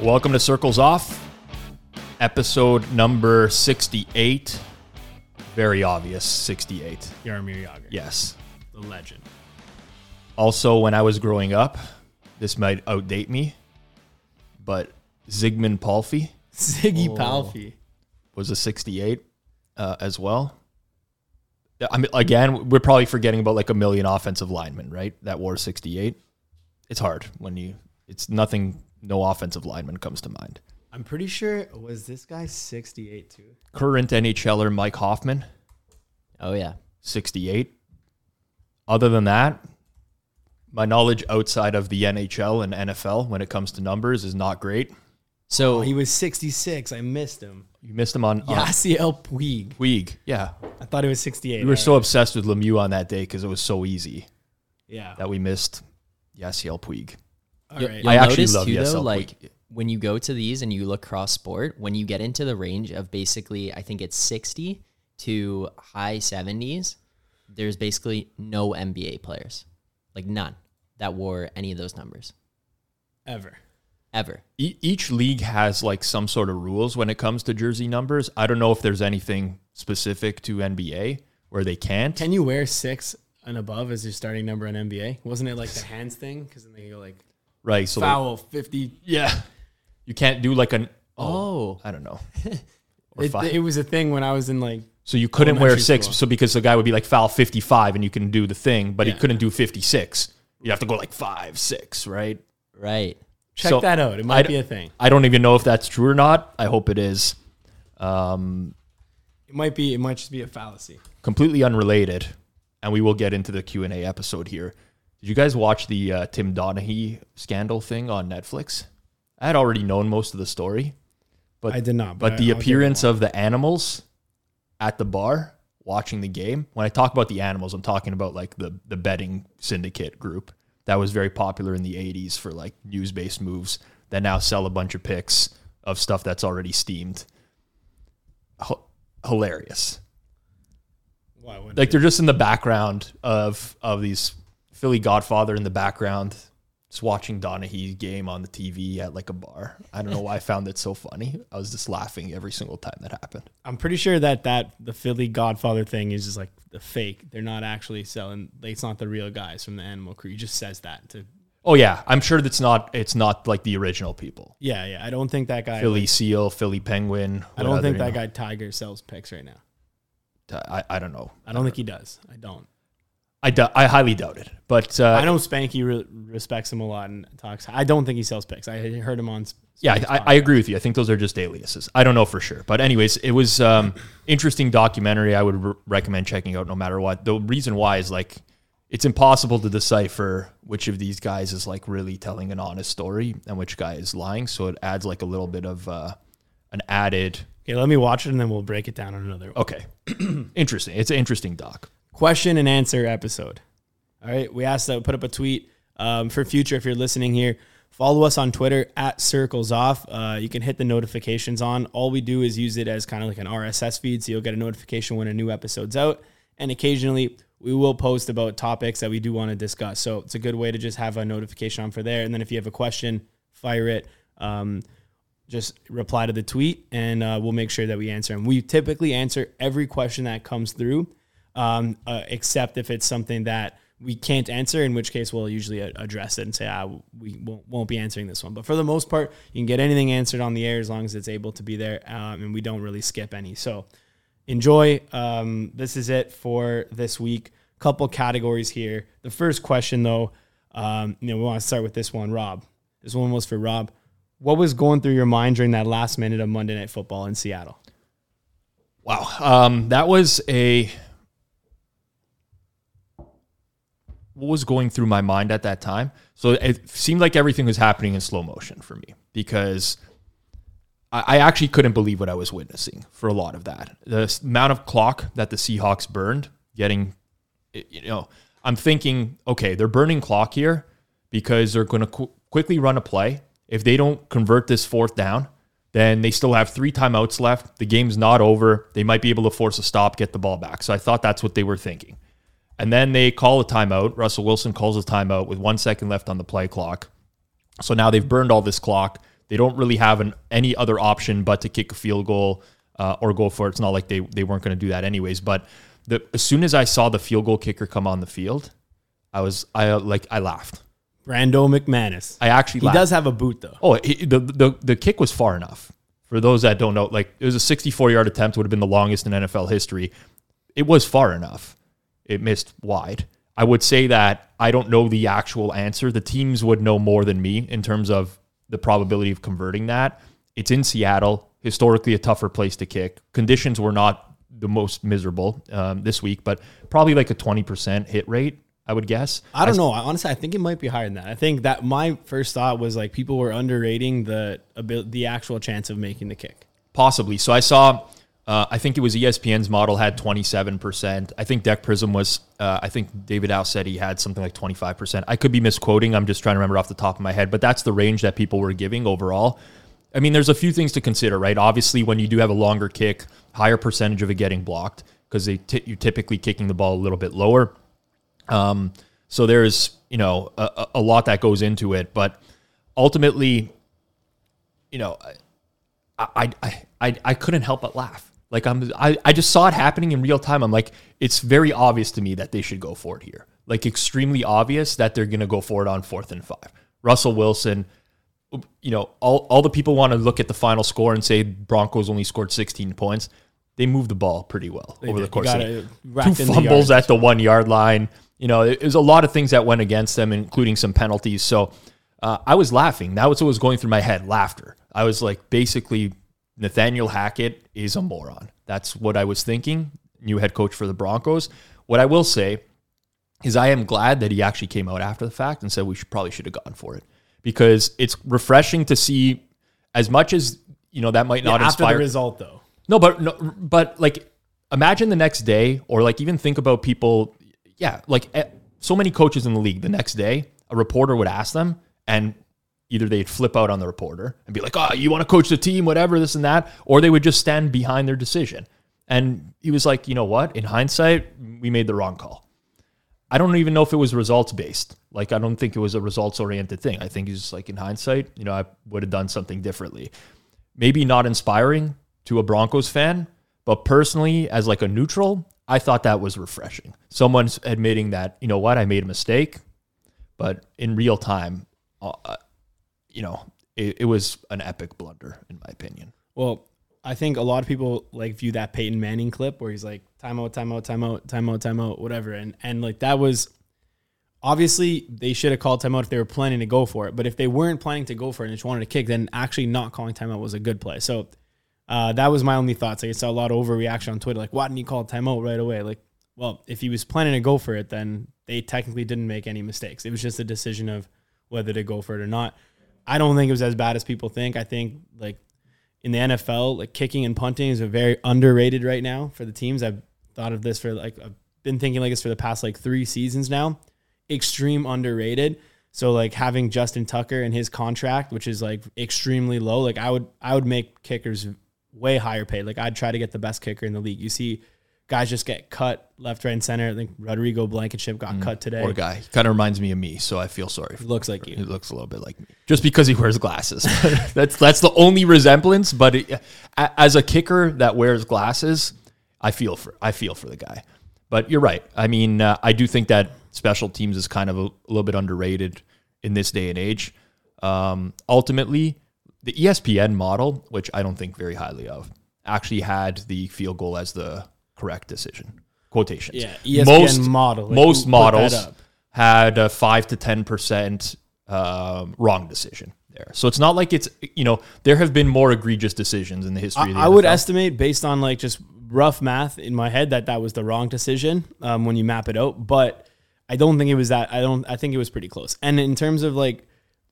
Welcome to Circles Off, episode number 68. Very obvious, 68. Jaromir Jagr. Yes. The legend. Also, when I was growing up, this might outdate me, but Zigmund Palffy Ziggy Oh. Palffy. was a 68 uh, as well. I mean, again, we're probably forgetting about like a million offensive linemen, right? That wore 68. It's hard when you, it's nothing, no offensive lineman comes to mind. I'm pretty sure was this guy 68 too. Current NHLer Mike Hoffman, Oh yeah. 68. Other than that, my knowledge outside of the NHL and NFL when it comes to numbers is not great. So Oh, he was 66. I missed him. You missed him on, on Yasiel Puig. Puig. Yeah. I thought he was 68. We were All so obsessed with Lemieux on that day because it was so easy yeah. that we missed Yasiel Puig. All you- right. you'll I actually notice love too, Yasiel though, Puig. like when you go to these and you look cross sport, when you get into the range of basically, I think it's 60 to high 70s, there's basically no NBA players, like none, that wore any of those numbers Ever. ever. E- each league has like some sort of rules when it comes to jersey numbers. I don't know if there's anything specific to NBA where they can't. Can you wear six and above as your starting number in NBA? Wasn't it like the hands thing? Because then they go like right. So foul 50. yeah, you can't do like an oh, Oh, I don't know. Or It, five. it was a thing when I was in like so you couldn't wear six. school. So because the guy would be like foul 55 and you can do the thing, but he couldn't do 56. You have to go like five, six, right? right. check So, that out. It I might d- be a thing. I don't even know if that's true or not. I hope it is. Um, It might be. It might just be a fallacy. completely unrelated, and we will get into the Q and A episode here. Did you guys watch the uh, Tim Donaghy scandal thing on Netflix? I had already known most of the story, but I did not. but I- the I'll appearance of the animals at the bar watching the game. When I talk about the animals, I'm talking about like the the betting syndicate group that was very popular in the 80s for like news based moves that now sell a bunch of picks of stuff that's already steamed. H- hilarious like they're just in the background of of these Philly Godfather in the background, just watching Donaghy's game on the TV at like a bar. I don't know why I found it so funny. I was just laughing every single time that happened. I'm pretty sure that that the Philly Godfather thing is just like the fake. They're not actually selling. It's not the real guys from the Animal Crew. He just says that to. Oh yeah, I'm sure that's not it's not like the original people. Yeah, yeah. I don't think that guy. Philly Seal, Philly Penguin. I don't think that know, guy Tiger sells picks right now. I, I don't know. I don't think he does. I don't. I, dou- I highly doubt it. But uh, I know Spanky re- respects him a lot and talks. I don't think he sells picks. I heard him on. Sp- Yeah, I, I agree with you. I think those are just aliases. I don't know for sure, but anyways, it was um, interesting documentary. I would re- recommend checking out no matter what. The reason why is like it's impossible to decipher which of these guys is like really telling an honest story and which guy is lying. So it adds like a little bit of uh, an added. Okay, let me watch it and then we'll break it down on another Okay, interesting. It's an interesting doc. Question and answer episode. All right, we asked that we put up a tweet um, for future. If you're listening here, follow us on Twitter at Circles Off. Uh, you can hit the notifications on. All we do is use it as kind of like an RSS feed, so you'll get a notification when a new episode's out. And occasionally, we will post about topics that we do want to discuss. So it's a good way to just have a notification on for there. And then if you have a question, fire it. Um, just reply to the tweet and uh, we'll make sure that we answer them. We typically answer every question that comes through, um, uh, except if it's something that we can't answer, in which case we'll usually address it and say, ah, we won't, won't be answering this one. But for the most part, you can get anything answered on the air as long as it's able to be there, um, and we don't really skip any. So enjoy. Um, this is it for this week. Couple categories here. The first question, though, um, you know, we want to start with this one, Rob. This one was for Rob. What was going through your mind during that last minute of Monday Night Football in Seattle? Wow, um, that was a. What was going through my mind at that time? So it seemed like everything was happening in slow motion for me because I, I actually couldn't believe what I was witnessing for a lot of that. The amount of clock that the Seahawks burned, getting, you know, I'm thinking, okay, they're burning clock here because they're going to qu- quickly run a play. If they don't convert this fourth down, then they still have three timeouts left. The game's not over. They might be able to force a stop, get the ball back. So I thought that's what they were thinking. And then they call a timeout. Russell Wilson calls a timeout with one second left on the play clock. So now they've burned all this clock. They don't really have an, any other option but to kick a field goal uh, or go for it. It's not like they, they weren't going to do that anyways. But the, as soon as I saw the field goal kicker come on the field, I was I uh, like I laughed. Brandon McManus. I actually He laughed. does have a boot though. Oh, he, the, the the kick was far enough. For those that don't know, like it was a 64 yard attempt, would have been the longest in NFL history. It was far enough. It missed wide. I would say that I don't know the actual answer. The teams would know more than me in terms of the probability of converting that. It's in Seattle, historically a tougher place to kick. Conditions were not the most miserable um, this week, but probably like a 20% hit rate, I would guess. I don't know. I, Honestly, I think it might be higher than that. I think that my first thought was like people were underrating the the actual chance of making the kick. Possibly. So I saw, uh, I think it was ESPN's model had 27%. I think Deck Prism was, uh, I think David Al said he had something like 25%. I could be misquoting. I'm just trying to remember off the top of my head, but that's the range that people were giving overall. I mean, there's a few things to consider, right? Obviously, when you do have a longer kick, higher percentage of it getting blocked because t- you're typically kicking the ball a little bit lower. Um, so there's you know a, a lot that goes into it, but ultimately, you know, I I I, I couldn't help but laugh. Like I'm I, I just saw it happening in real time. I'm like, it's very obvious to me that they should go for it here. Like extremely obvious that they're gonna go for it on fourth and five. Russell Wilson, you know, all, all the people want to look at the final score and say Broncos only scored 16 points. They moved the ball pretty well over did. the course of it it. Two in the fumbles at the one yard line. You know, there's a lot of things that went against them, including some penalties. So uh, I was laughing. That was what was going through my head laughter. I was like, basically, Nathaniel Hackett is a moron. That's what I was thinking. New head coach for the Broncos. What I will say is I am glad that he actually came out after the fact and said we should probably should have gone for it because it's refreshing to see as much as you know that might not after inspire the result though. no, but no, but like imagine the next day, or like even think about people. Yeah, like eh, so many coaches in the league. The next day, a reporter would ask them, and either they'd flip out on the reporter and be like, "Oh, you want to coach the team, whatever, this and that," or they would just stand behind their decision. And he was like, "You know what? In hindsight, we made the wrong call." I don't even know if it was results based. Like, I don't think it was a results oriented thing. I think he's like, in hindsight, you know, I would have done something differently maybe not inspiring to a Broncos fan, but personally, as like a neutral, I thought that was refreshing. Someone's admitting that, you know what, I made a mistake, but in real time, uh, you know, it, it was an epic blunder, in my opinion. Well, I think a lot of people like view that Peyton Manning clip where he's like timeout, timeout, timeout, timeout, timeout, whatever, and and like that was obviously they should have called timeout if they were planning to go for it. But if they weren't planning to go for it and just wanted to kick, then actually not calling timeout was a good play. So uh, that was my only thoughts. Like I saw a lot of overreaction on Twitter, like why didn't he call timeout right away? Like, well, if he was planning to go for it, then they technically didn't make any mistakes. It was just a decision of whether to go for it or not. I don't think it was as bad as people think. I think like in the NFL, like kicking and punting is a very underrated right now for the teams. I've thought of this for like I've been thinking like this for the past like three seasons now. Extreme underrated. So like having Justin Tucker and his contract, which is like extremely low, like I would I would make kickers way higher paid. Like I'd try to get the best kicker in the league. You see guys just get cut left, right, and center. I think Rodrigo Blankenship got cut today. Poor guy. He kind of reminds me of me, so I feel sorry. For Looks like you. He looks a little bit like me, just because he wears glasses. that's that's the only resemblance. But it, as a kicker that wears glasses, I feel for I feel for the guy. But you're right. I mean, uh, I do think that special teams is kind of a, a little bit underrated in this day and age. Um, ultimately, the ESPN model, which I don't think very highly of, actually had the field goal as the correct decision. Quotations. Yeah, ESPN model, like, most who put that models had a five to ten percent um, wrong decision there. So it's not like it's you know there have been more egregious decisions in the history. of the I, I would estimate based on like just rough math in my head that that was the wrong decision um, when you map it out. But I don't think it was that. I don't. I think it was pretty close. And in terms of like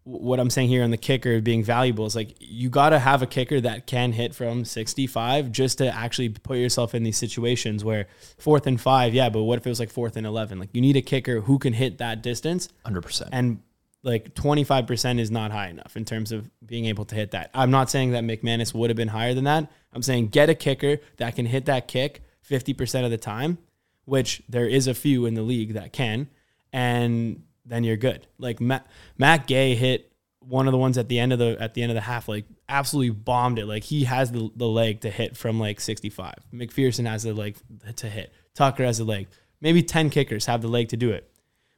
what I'm saying here on the kicker being valuable is like you got to have a kicker that can hit from 65 just to actually put yourself in these situations where fourth and five, yeah, but what if it was like fourth and 11? Like you need a kicker who can hit that distance hundred percent. and like 25% is not high enough in terms of being able to hit that. I'm not saying that McManus would have been higher than that. I'm saying get a kicker that can hit that kick 50% of the time, which there is a few in the league that can, and then you're good. Like Matt, Matt Gay hit one of the ones at the end of the at the end of the half, like absolutely bombed it. Like he has the, the leg to hit from like 65. McPherson has the leg to hit. Tucker has the leg. Maybe 10 kickers have the leg to do it.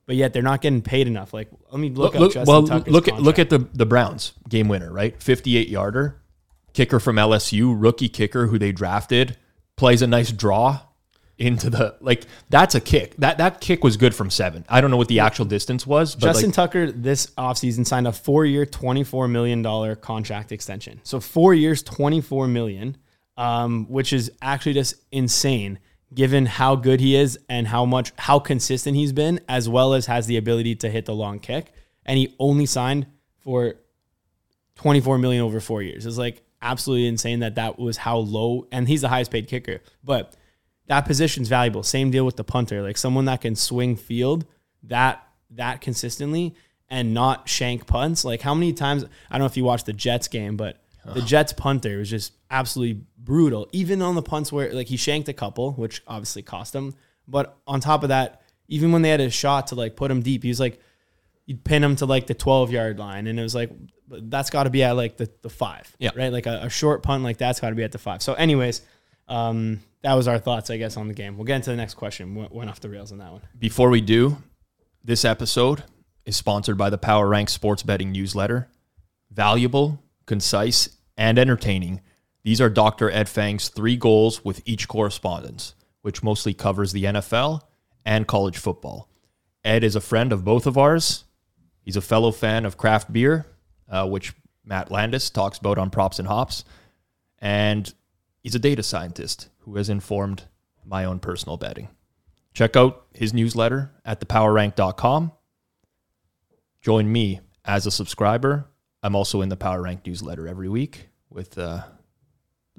But yet they're not getting paid enough. Like let me look, Look, up Justin well, Tucker's look at look at the the Browns game winner, right? 58 yarder, kicker from LSU, rookie kicker who they drafted, plays a nice draw into the like that's a kick. That that kick was good from 7. I don't know what the actual distance was, but Justin like, Tucker this offseason signed a four year, $24 million contract extension. So four years, 24 million, um, which is actually just insane given how good he is and how much, how consistent he's been, as well as has the ability to hit the long kick. And he only signed for 24 million over four years. It's like absolutely insane that that was how low, and he's the highest paid kicker. But that position's valuable. Same deal with the punter, like someone that can swing field that that consistently and not shank punts. Like how many times I don't know if you watched the Jets game, but the Jets punter was just absolutely brutal. Even on the punts where like he shanked a couple, which obviously cost him. But on top of that, even when they had a shot to like put him deep, he was like you'd pin him to like the 12 yard line and it was like that's got to be at like the, the five Yeah. right like a, a short punt like that's got to be at the five so anyways um that was our thoughts i guess on the game we'll get into the next question went, went off the rails on that one before we do, this episode is sponsored by the Power Rank Sports Betting Newsletter. Valuable, concise, and entertaining. These are Dr. Ed Feng's three goals with each correspondence, which mostly covers the NFL and college football. Ed is a friend of both of ours. He's a fellow fan of craft beer, uh, which Matt Landis talks about on Props and Hops. And he's a data scientist who has informed my own personal betting. Check out his newsletter at thepowerrank.com. Join me as a subscriber. I'm also in the Power Rank newsletter every week with uh, a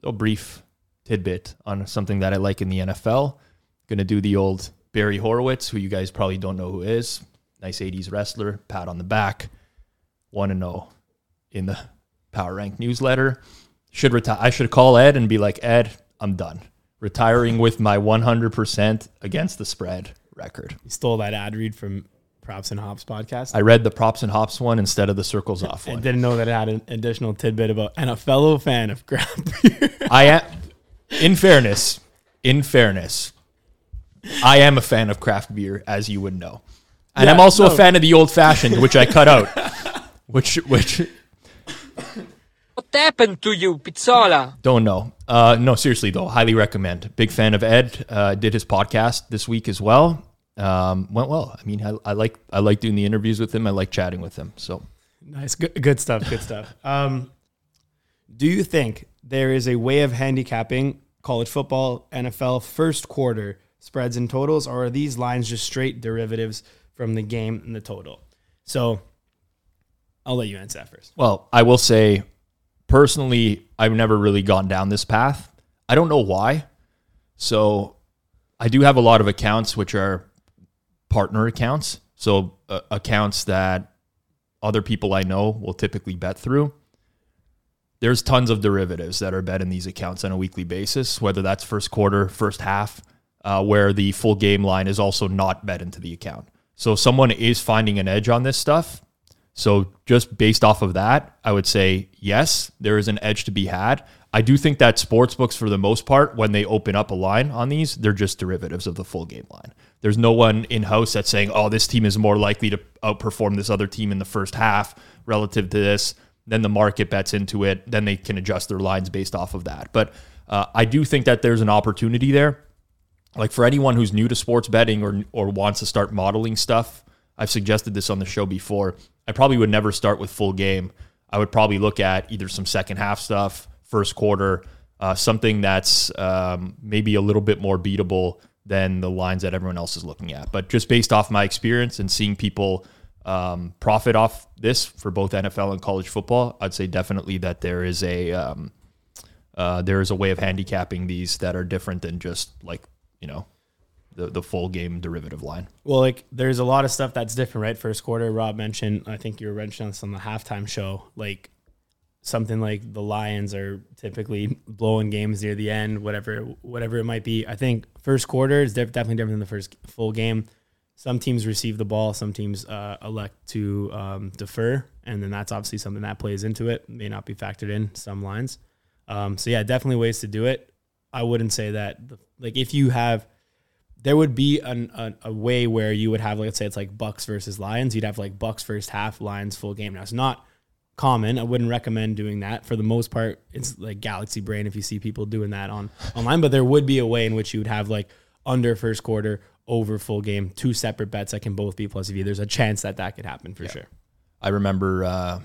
little brief tidbit on something that I like in the NFL. Going to do the old Barry Horowitz, who you guys probably don't know who is. Nice 80s wrestler, pat on the back. 1 to 0 in the Power Rank newsletter. Should retire. I should call Ed and be like, Ed, I'm done. Retiring with my 100% against the spread record. you stole that ad read from props and hops podcast I read the props and hops one instead of the circles off I one. didn't know that it had an additional tidbit about and a fellow fan of craft beer. I am, in fairness, in fairness, I am a fan of craft beer, as you would know, and Yeah, I'm also no. a fan of the old fashioned, which I cut out. Which, which happened to you, Pizzola? don't know. Uh, no, seriously though, highly recommend. Big fan of Ed. Uh, did his podcast this week as well. Um, went well. I mean, I, I like I like doing the interviews with him. I like chatting with him. So Nice, good, good stuff. Good stuff. Um, do you think there is a way of handicapping college football, NFL first quarter spreads and totals, or are these lines just straight derivatives from the game and the total? So, I'll let you answer that first. Well, I will say personally, I've never really gone down this path. I don't know why. So I do have a lot of accounts which are partner accounts. So uh, accounts that other people I know will typically bet through. There's tons of derivatives that are bet in these accounts on a weekly basis, whether that's first quarter, first half, uh, where the full game line is also not bet into the account. So someone is finding an edge on this stuff, so just based off of that, I would say yes, there is an edge to be had. I do think that sports books, for the most part, when they open up a line on these, they're just derivatives of the full game line. There's no one in house that's saying, "Oh, this team is more likely to outperform this other team in the first half relative to this." Then the market bets into it. Then they can adjust their lines based off of that. But uh, I do think that there's an opportunity there like for anyone who's new to sports betting or or wants to start modeling stuff, I've suggested this on the show before. I probably would never start with full game. I would probably look at either some second half stuff, first quarter, uh, something that's um, maybe a little bit more beatable than the lines that everyone else is looking at. But just based off my experience and seeing people um, profit off this for both NFL and college football, I'd say definitely that there is a um, uh, there is a way of handicapping these that are different than just like you know the the full game derivative line. Well, like there's a lot of stuff that's different, right? First quarter, Rob mentioned. I think you were mentioning this on the halftime show. Like something like the Lions are typically blowing games near the end, whatever whatever it might be. I think first quarter is def- definitely different than the first full game. some teams receive the ball, some teams uh, elect to um, defer, and then that's obviously something that plays into it. May not be factored in some lines. Um, so yeah, definitely ways to do it. I wouldn't say that the, like if you have, there would be an, a, a way where you would have, like, let's say it's like Bucks versus Lions. You'd have like Bucks first half, Lions full game. Now it's not common. I wouldn't recommend doing that. For the most part, it's like galaxy brain if you see people doing that on online. But there would be a way in which you would have like under first quarter, over full game, two separate bets that can both be plus V. There's a chance that that could happen for sure. I remember uh,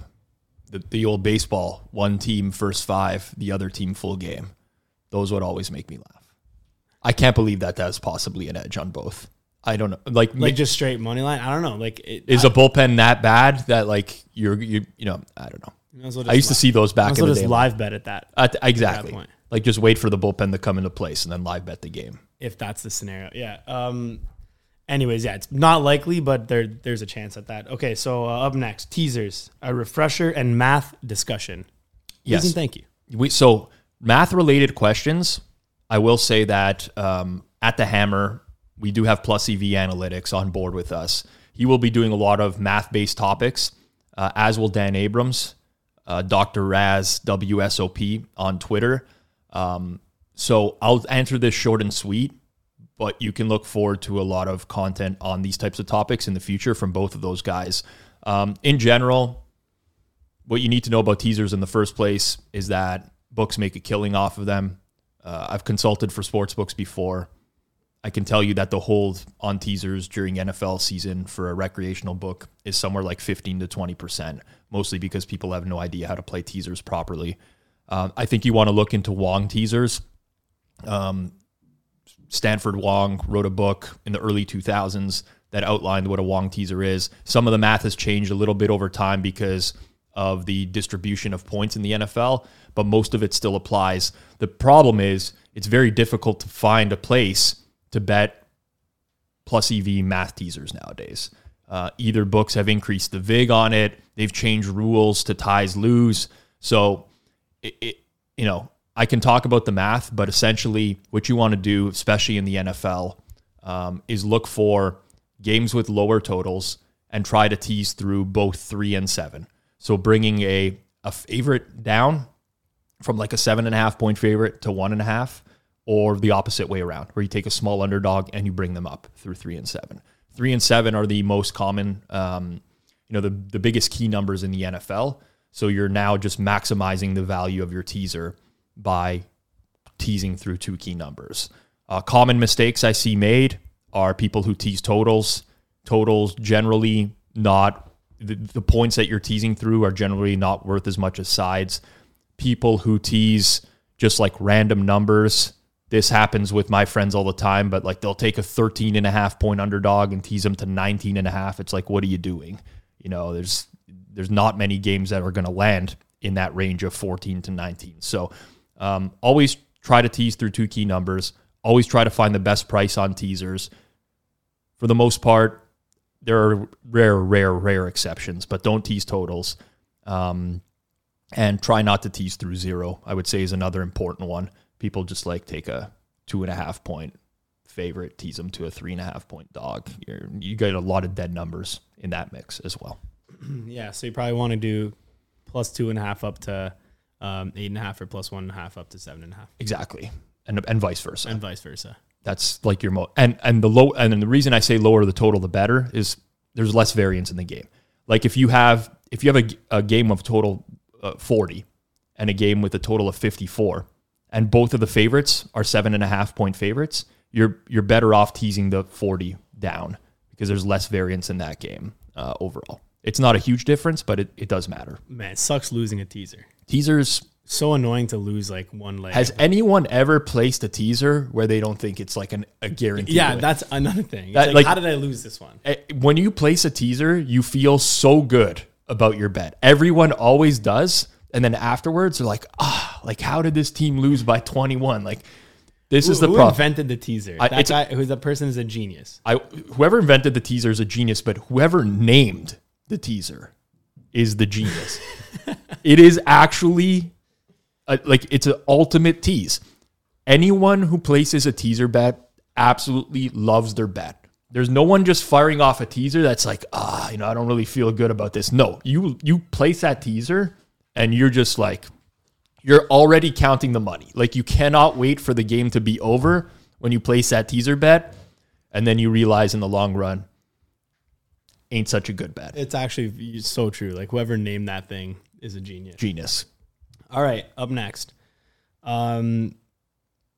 the the old baseball, one team first five, the other team full game. Those would always make me laugh. I can't believe that that's possibly an edge on both. I don't know. Like, Like just straight money line. I don't know. Like it, is a bullpen that bad that like you're you you know I don't know. you might as well I used to see those back as in the just day. live bet at that At- exactly. point. Like just wait for the bullpen to come into place and then live bet the game. if that's the scenario. Yeah. Um. Anyways, yeah, it's not likely, but there there's a chance at that. Okay, so uh, up next, teasers, a refresher and math discussion. Yes. Please and thank you. We so math related questions. I will say that um, at the Hammer, we do have Plus EV Analytics on board with us. He will be doing a lot of math based topics, uh, as will Dan Abrams, uh, Dr. Raz WSOP on Twitter. Um, so I'll answer this short and sweet, but you can look forward to a lot of content on these types of topics in the future from both of those guys. Um, in general, what you need to know about teasers in the first place is that books make a killing off of them. Uh, I've consulted for sports books before. I can tell you that the hold on teasers during NFL season for a recreational book is somewhere like 15 to 20%, mostly because people have no idea how to play teasers properly. Um, I think you want to look into Wong teasers. Um, Stanford Wong wrote a book in the early 2000s that outlined what a Wong teaser is. Some of the math has changed a little bit over time because of the distribution of points in the NFL, but most of it still applies. The problem is it's very difficult to find a place to bet plus EV math teasers nowadays. Uh, either books have increased the VIG on it, they've changed rules to ties lose. So, it, it, you know, I can talk about the math, but essentially, what you want to do, especially in the NFL, um, is look for games with lower totals and try to tease through both three and seven. So, bringing a a favorite down from like a seven and a half point favorite to one and a half, or the opposite way around, where you take a small underdog and you bring them up through three and seven. Three and seven are the most common, um, you know, the the biggest key numbers in the NFL. So you're now just maximizing the value of your teaser by teasing through two key numbers. Uh, common mistakes I see made are people who tease totals. Totals generally not the, the points that you're teasing through are generally not worth as much as sides. People who tease just like random numbers. This happens with my friends all the time, but like they'll take a 13 and a half point underdog and tease them to 19 and a half. It's like, what are you doing? You know, there's there's not many games that are going to land in that range of 14 to 19. So um, always try to tease through two key numbers. Always try to find the best price on teasers. For the most part, there are rare, rare, rare exceptions, but don't tease totals. Um, and try not to tease through zero, I would say is another important one. People just like take a two and a half point favorite, tease them to a three and a half point dog. You're, you get a lot of dead numbers in that mix as well. Yeah, so you probably want to do plus two and a half up to um, eight and a half, or plus one and a half up to seven and a half, Exactly. And, and vice versa. and vice versa. That's like your mo and and the low and then the reason I say lower the total the better is there's less variance in the game. Like if you have if you have a, a game of total uh, 40 and a game with a total of 54 and both of the favorites are seven and a half point favorites, you're you're better off teasing the 40 down because there's less variance in that game uh, overall. It's not a huge difference, but it, it does matter. Man, it sucks losing a teaser. Teasers So annoying to lose like one leg. has anyone ever placed a teaser where they don't think it's like an, a guarantee? yeah, win? that's another thing. That, like, like- how did I lose this one? Eh, when you place a teaser, you feel so good about your bet. Everyone always does. And then afterwards, they're like, ah, like, how did this team lose by 21? Like, this is Who- the who problem. invented the teaser? I- that guy, who's the person is a genius. I, whoever invented the teaser is a genius, but whoever named the teaser is the genius. it is actually a, like it's an ultimate tease. Anyone who places a teaser bet absolutely loves their bet. There's no one just firing off a teaser that's like, ah, you know, I don't really feel good about this. No, you you place that teaser and you're just like you're already counting the money. Like you cannot wait for the game to be over when you place that teaser bet and then you realize in the long run ain't such a good bet. It's actually so true. Like whoever named that thing is a genius. Genius. All right, up next. Um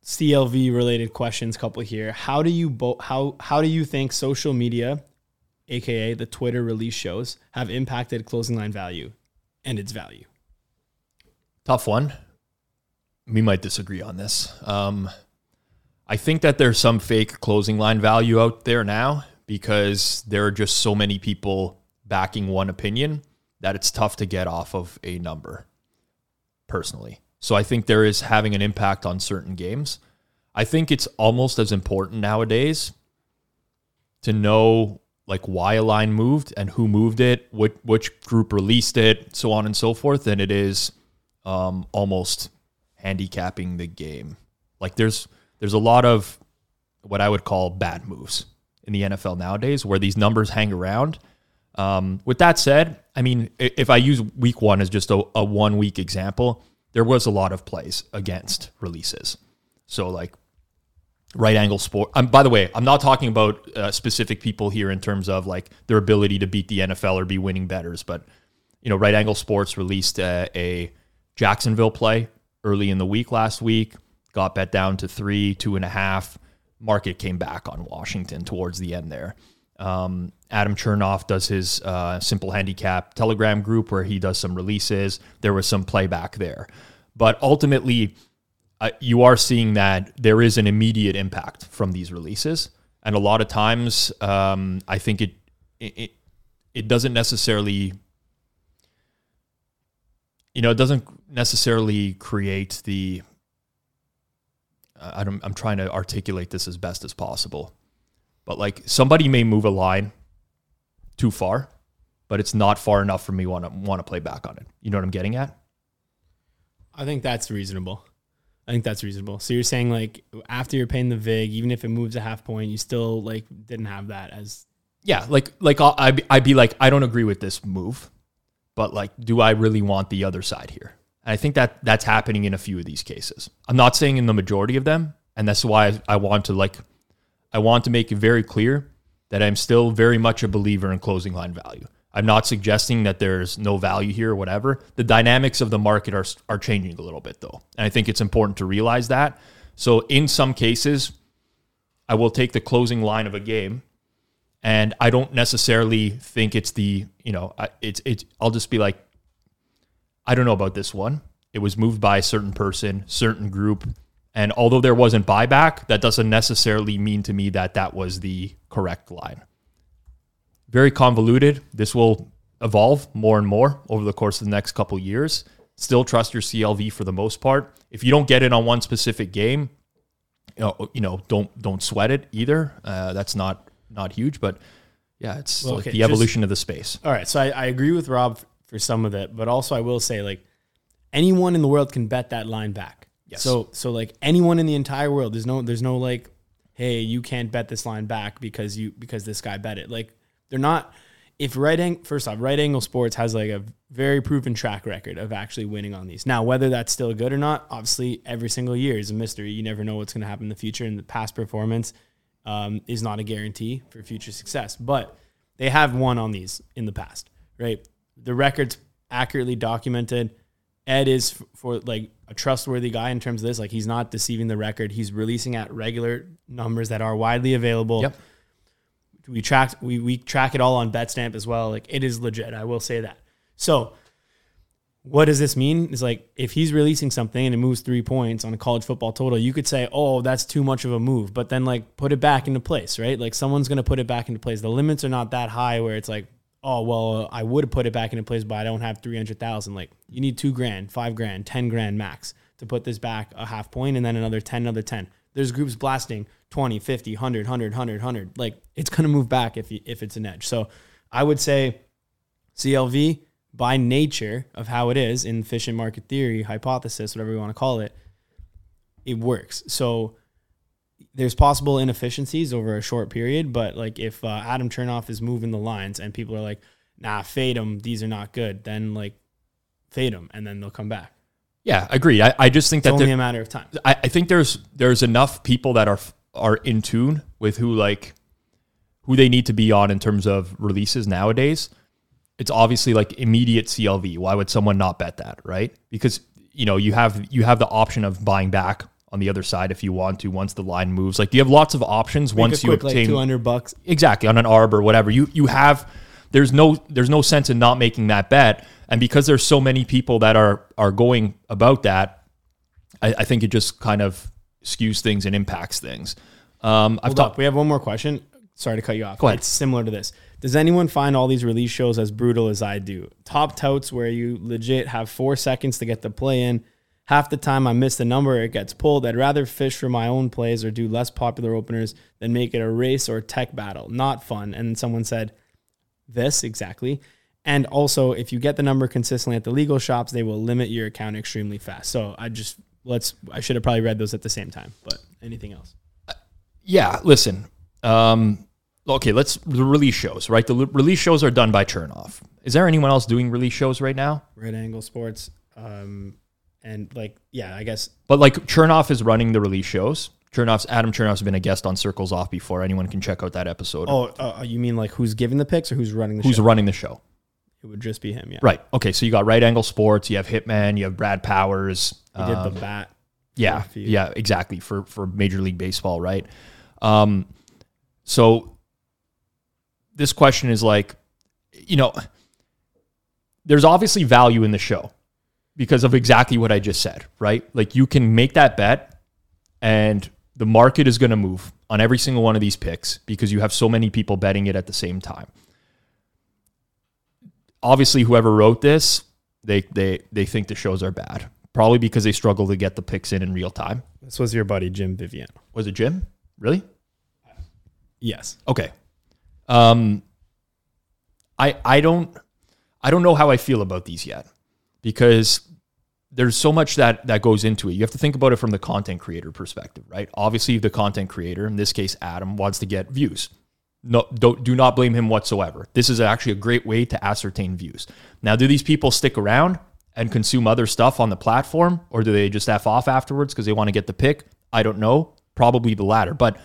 CLV related questions couple here. How do you bo- how how do you think social media aka the Twitter release shows have impacted closing line value and its value? Tough one. We might disagree on this. Um, I think that there's some fake closing line value out there now because there are just so many people backing one opinion that it's tough to get off of a number personally. So I think there is having an impact on certain games. I think it's almost as important nowadays to know like why a line moved and who moved it, which which group released it, so on and so forth, than it is um, almost handicapping the game. Like there's there's a lot of what I would call bad moves in the NFL nowadays where these numbers hang around. Um, with that said, I mean, if I use week one as just a, a one week example, there was a lot of plays against releases. So like right angle sport. Um, by the way, I'm not talking about uh, specific people here in terms of like their ability to beat the NFL or be winning betters, but you know, right angle sports released a, a Jacksonville play early in the week last week, got bet down to three, two and a half. Market came back on Washington towards the end there. Um, Adam Chernoff does his uh, simple handicap Telegram group where he does some releases. There was some playback there, but ultimately, uh, you are seeing that there is an immediate impact from these releases, and a lot of times, um, I think it it it doesn't necessarily you know it doesn't necessarily create the I don't, I'm trying to articulate this as best as possible. But like somebody may move a line too far, but it's not far enough for me want to want to play back on it. You know what I'm getting at? I think that's reasonable. I think that's reasonable. So you're saying like after you're paying the vig, even if it moves a half point, you still like didn't have that as yeah. Like like I'll, I'd, be, I'd be like I don't agree with this move, but like do I really want the other side here? And I think that that's happening in a few of these cases. I'm not saying in the majority of them, and that's why I, I want to like I want to make it very clear that I'm still very much a believer in closing line value. I'm not suggesting that there's no value here or whatever. The dynamics of the market are are changing a little bit though. And I think it's important to realize that. So in some cases, I will take the closing line of a game and I don't necessarily think it's the, you know, it's it's I'll just be like I don't know about this one. It was moved by a certain person, certain group. And although there wasn't buyback, that doesn't necessarily mean to me that that was the correct line. Very convoluted. This will evolve more and more over the course of the next couple years. Still trust your CLV for the most part. If you don't get it on one specific game, you know, you know don't don't sweat it either. Uh, that's not not huge, but yeah, it's well, like okay, the evolution just, of the space. All right, so I, I agree with Rob for some of it, but also I will say like anyone in the world can bet that line back. Yes. So so like anyone in the entire world, there's no there's no like, hey, you can't bet this line back because you because this guy bet it. Like they're not. If right angle first off, right angle sports has like a very proven track record of actually winning on these. Now, whether that's still good or not, obviously every single year is a mystery. You never know what's going to happen in the future, and the past performance um, is not a guarantee for future success. But they have won on these in the past, right? the record's accurately documented. Ed is for like a trustworthy guy in terms of this. Like he's not deceiving the record. He's releasing at regular numbers that are widely available. Yep. We track we we track it all on Betstamp as well. Like it is legit. I will say that. So what does this mean? Is like if he's releasing something and it moves three points on a college football total, you could say, "Oh, that's too much of a move," but then like put it back into place, right? Like someone's gonna put it back into place. The limits are not that high where it's like oh well uh, i would put it back into place but i don't have 300000 like you need two grand five grand ten grand max to put this back a half point and then another 10 another 10 there's groups blasting 20 50 100 100 100 100 like it's going to move back if you, if it's an edge. So i would say clv by nature of how it is in efficient market theory hypothesis whatever you want to call it it works. So there's possible inefficiencies over a short period, but like if uh, Adam Chernoff is moving the lines and people are like, "Nah, fade them. These are not good," then like fade them, and then they'll come back. Yeah, agreed. I, I just think It's that only there- a matter of time. I, I think there's there's enough people that are are in tune with who like who they need to be on in terms of releases nowadays. It's obviously like immediate CLV. Why would someone not bet that, right? Because you know you have you have the option of buying back on the other side if you want to once the line moves. Like you have lots of options Make once you quick, like obtain two hundred bucks. exactly on an arb or whatever you you have there's no there's no sense in not making that bet and because there's so many people that are are going about that i, I think it just kind of skews things and impacts things um i've talked we have one more question. Sorry to cut you off. Go ahead. It's similar to this. Does anyone find all these release shows as brutal as I do? Top touts where you legit have four seconds to get the play in. Half the time I miss the number, it gets pulled. I'd rather fish for my own plays or do less popular openers than make it a race or tech battle. Not fun. And someone said, this exactly. And also, if you get the number consistently at the legal shops, they will limit your account extremely fast. So I just let's I should have probably read those at the same time. But anything else? yeah listen um okay let's the release shows right the l- release shows are done by chernoff is there anyone else doing release shows right now Right Angle Sports, um, and like yeah, I guess but like chernoff is running the release shows chernoff's adam chernoff's been a guest on circles off before anyone can check out that episode oh, uh, you mean like who's giving the picks or who's running the show? who's show? running the show It would just be him. Yeah, Right. Okay. So you got Right Angle Sports. You have Hitman. You have Brad Powers. He did um, the bat. yeah. for a few. Yeah. Exactly. For for Major League Baseball. Right. Um. So this question is like, you know, there's obviously value in the show because of exactly what I just said. Right. Like you can make that bet, and the market is going to move on every single one of these picks because you have so many people betting it at the same time obviously whoever wrote this they they they think the shows are bad probably because they struggle to get the picks in in real time This was your buddy Jim Vivian. was it jim really Yes. okay um i i don't i don't know how i feel about these yet because there's so much that that goes into it. You have to think about it from the content creator perspective right? Obviously the content creator in this case adam wants to get views. No don't do not blame him whatsoever. This is actually a great way to ascertain views. Now do these people stick around and consume other stuff on the platform or do they just f off afterwards because they want to get the pick? I don't know. Probably the latter. But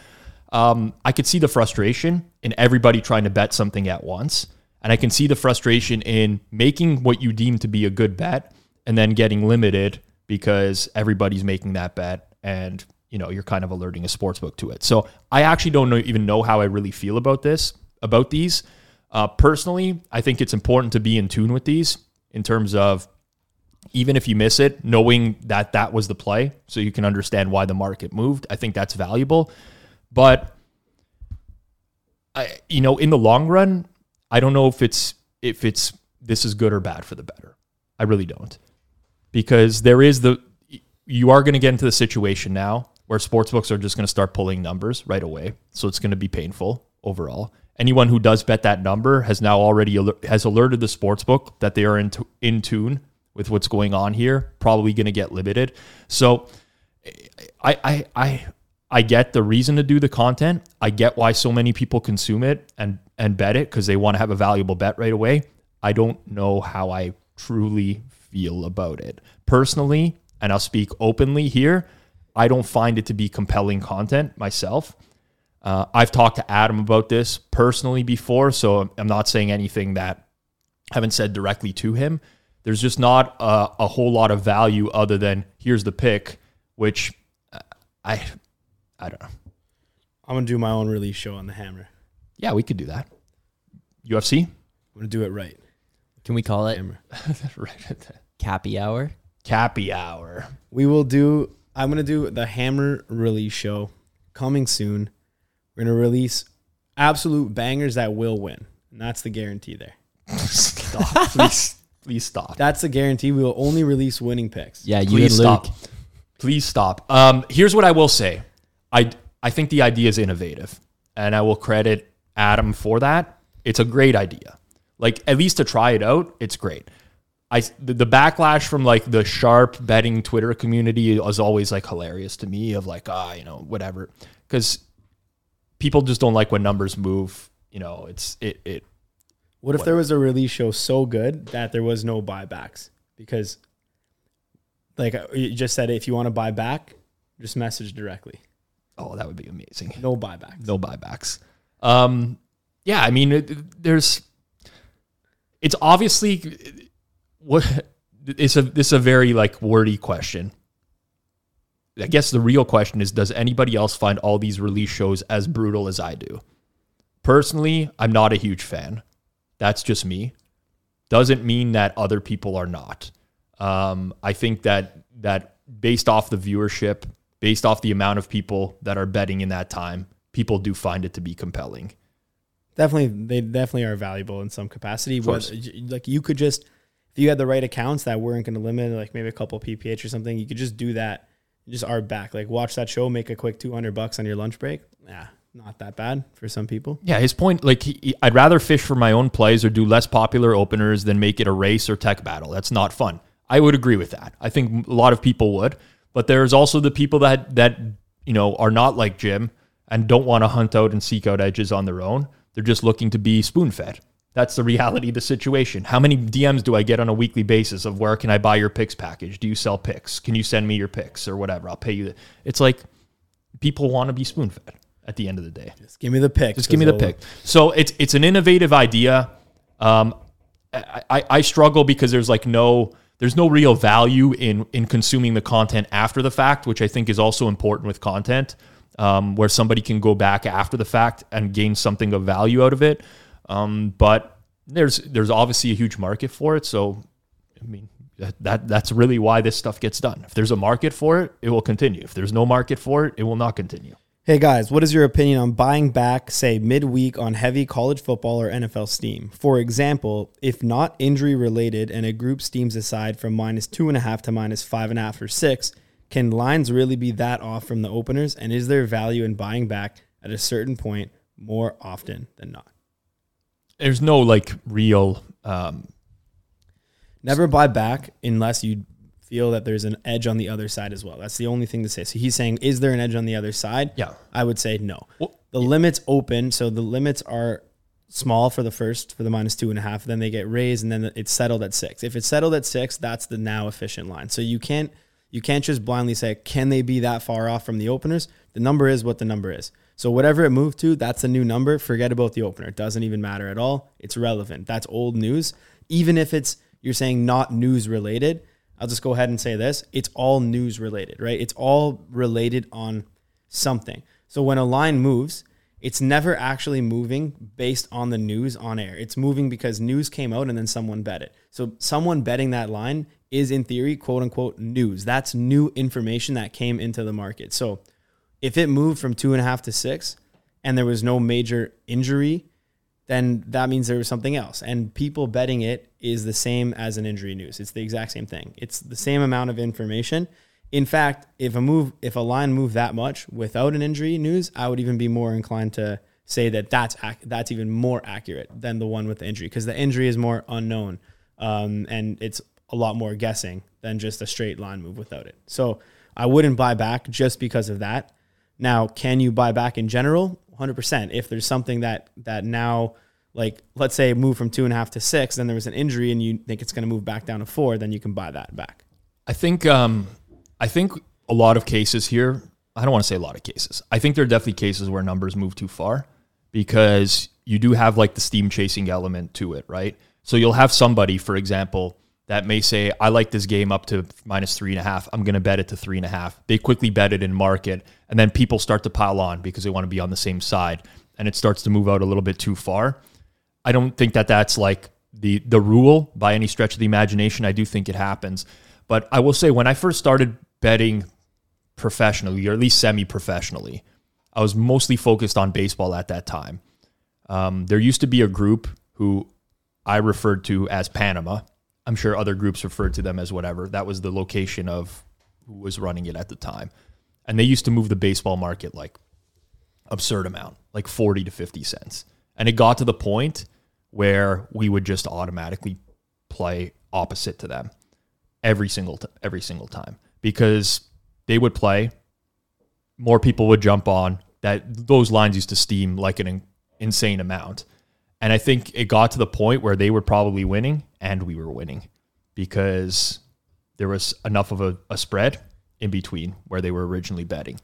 um, I could see the frustration in everybody trying to bet something at once. And I can see the frustration in making what you deem to be a good bet and then getting limited because everybody's making that bet and you know you're kind of alerting a sports book to it. So I actually don't know, even know how I really feel about this, about these. Uh, personally, I think it's important to be in tune with these in terms of even if you miss it, knowing that that was the play so you can understand why the market moved. I think that's valuable. But I, you know, in the long run, I don't know if it's if it's this is good or bad for the better. I really don't, because there is the you are going to get into the situation now where sportsbooks are just going to start pulling numbers right away, so it's going to be painful overall. Anyone who does bet that number has now already aler- has alerted the sportsbook that they are in, t- in tune with what's going on here. Probably going to get limited. So, I I I I get the reason to do the content. I get why so many people consume it and and bet it because they want to have a valuable bet right away. I don't know how I truly feel about it personally, and I'll speak openly here. I don't find it to be compelling content myself. Uh, I've talked to Adam about this personally before, so I'm not saying anything that I haven't said directly to him. There's just not a, a whole lot of value other than here's the pick, which uh, I I don't know. I'm gonna do my own release show on the Hammer. Yeah, we could do that. UFC, I'm gonna do it right. Can we call it Hammer. right? Cappy Hour? Cappy hour. We will do. I'm gonna do the Hammer release show coming soon. We're gonna release absolute bangers that will win, and that's the guarantee there. Stop, please, please stop. That's the guarantee. We will only release winning picks. Yeah, you Please and Luke. stop. Please stop. Um, here's what I will say. I I think the idea is innovative, and I will credit Adam for that. It's a great idea. Like at least to try it out, it's great. I the, the backlash from like the sharp betting Twitter community is always like hilarious to me. Of like ah, you know, whatever. because people just don't like when numbers move. You know, it's it it What if there was a release show so good that there was no buybacks? Because, like uh, you just said, if you want to buy back, just message directly. oh that would be amazing. No buybacks. no buybacks. Um, yeah, I mean, it, there's, it's obviously what it's a this is a very like wordy question. I guess the real question is, does anybody else find all these release shows as brutal as I do? Personally, I'm not a huge fan. That's just me. Doesn't mean that other people are not. Um, I think that that based off the viewership, based off the amount of people that are betting in that time, people do find it to be compelling. Definitely, they definitely are valuable in some capacity. course. Whether- like you could just, if you had the right accounts that weren't going to limit, like maybe a couple PPH or something, you could just do that. Just are back, like watch that show, make a quick two hundred bucks on your lunch break. Yeah, not that bad for some people. Yeah, his point, like, he, he- I'd rather fish for my own plays or do less popular openers than make it a race or tech battle. That's not fun. I would agree with that. I think a lot of people would, but there's also the people that that you know are not like Jim and don't want to hunt out and seek out edges on their own. They're just looking to be spoon fed. That's the reality of the situation. How many DMs do I get on a weekly basis of where can I buy your picks package? Do you sell picks? Can you send me your picks or whatever? I'll pay you. It's like people want to be spoon fed at the end of the day. Just give me the pick. Just give me the pick. So it's it's an innovative idea. Um, I, I, I struggle because there's like no there's no real value in in consuming the content after the fact, which I think is also important with content, um, where somebody can go back after the fact and gain something of value out of it. Um, but there's there's obviously a huge market for it. So I mean that, that that's really why this stuff gets done. If there's a market for it, it will continue. If there's no market for it, it will not continue. Hey guys, what is your opinion on buying back, say, midweek on heavy college football or NFL steam? For example, if not injury related and a group steams aside from minus two and a half to minus five and a half or six, can lines really be that off from the openers? And is there value in buying back at a certain point more often than not? There's no like real um, Never buy back unless you feel that there's an edge on the other side as well. That's the only thing to say. So he's saying, is there an edge on the other side? Yeah. I would say no. Well, the limits open, so the limits are small for the first for the minus two and a half. Then they get raised, and then it's settled at six. If it's settled at six, that's the now efficient line. So you can't you can't just blindly say can they be that far off from the openers. The number is what the number is. So whatever it moved to, that's the new number. Forget about the opener. It doesn't even matter at all. It's relevant. That's old news. Even if it's you're saying not news related, I'll just go ahead and say this. It's all news related, right? It's all related on something. So when a line moves, it's never actually moving based on the news on air. It's moving because news came out and then someone bet it. So someone betting that line is in theory, quote unquote, news. That's new information that came into the market. So if it moved from two and a half to six and there was no major injury, then that means there was something else. And people betting it is the same as an injury news. It's the exact same thing. It's the same amount of information. In fact, if a move, if a line moved that much without an injury news, I would even be more inclined to say that that's ac- that's even more accurate than the one with the injury because the injury is more unknown um, and it's a lot more guessing than just a straight line move without it. So I wouldn't buy back just because of that. Now, can you buy back in general? 100%. If there's something that that now, like let's say move from two and a half to six, then there was an injury and you think it's going to move back down to four, then you can buy that back. I think um, I think a lot of cases here. I don't want to say a lot of cases. I think there are definitely cases where numbers move too far because you do have like the steam chasing element to it, right? So you'll have somebody, for example, that may say, "I like this game up to minus three and a half. I'm going to bet it to three and a half." They quickly bet it in market, and then people start to pile on because they want to be on the same side, and it starts to move out a little bit too far. I don't think that that's like the the rule by any stretch of the imagination. I do think it happens, but I will say when I first started betting professionally, or at least semi-professionally, I was mostly focused on baseball at that time. Um, there used to be a group who I referred to as Panama. I'm sure other groups referred to them as whatever. That was the location of who was running it at the time, and they used to move the baseball market like absurd amount, like 40 to 50 cents. And it got to the point where we would just automatically play opposite to them every single t- every single time because they would play more people would jump on that those lines used to steam like an in- insane amount. And I think it got to the point where they were probably winning and we were winning because there was enough of a, a spread in between where they were originally betting.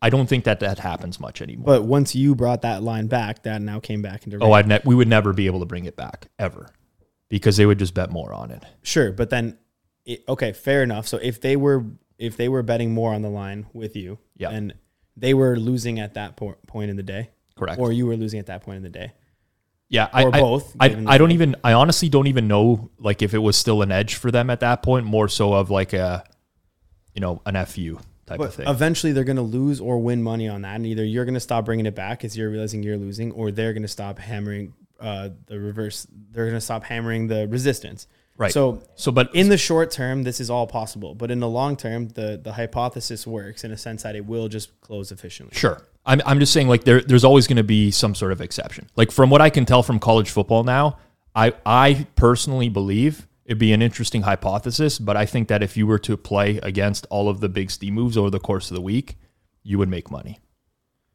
I don't think that that happens much anymore. But once you brought that line back, that now came back into oh, I'd ne- we would never be able to bring it back ever because they would just bet more on it. Sure, but then it, okay, fair enough. So if they were if they were betting more on the line with you, Yeah. and they were losing at that po- point in the day, Correct. or you were losing at that point in the day, Yeah, I, Or I- both, I, I don't even. I honestly don't even know like if it was still an edge for them at that point. More so of like a, you know, an fu type of thing. eventually they're going to lose or win money on that, and either you're going to stop bringing it back as you're realizing you're losing, or they're going to stop hammering uh, the reverse. They're going to stop hammering the resistance. Right. So so, but in the short term, this is all possible, but in the long term, the the hypothesis works in a sense that it will just close efficiently. Sure. I'm, I'm just saying, like, there, there's always going to be some sort of exception. Like, from what I can tell from college football now, I, I personally believe it'd be an interesting hypothesis, but I think that if you were to play against all of the big steam moves over the course of the week, you would make money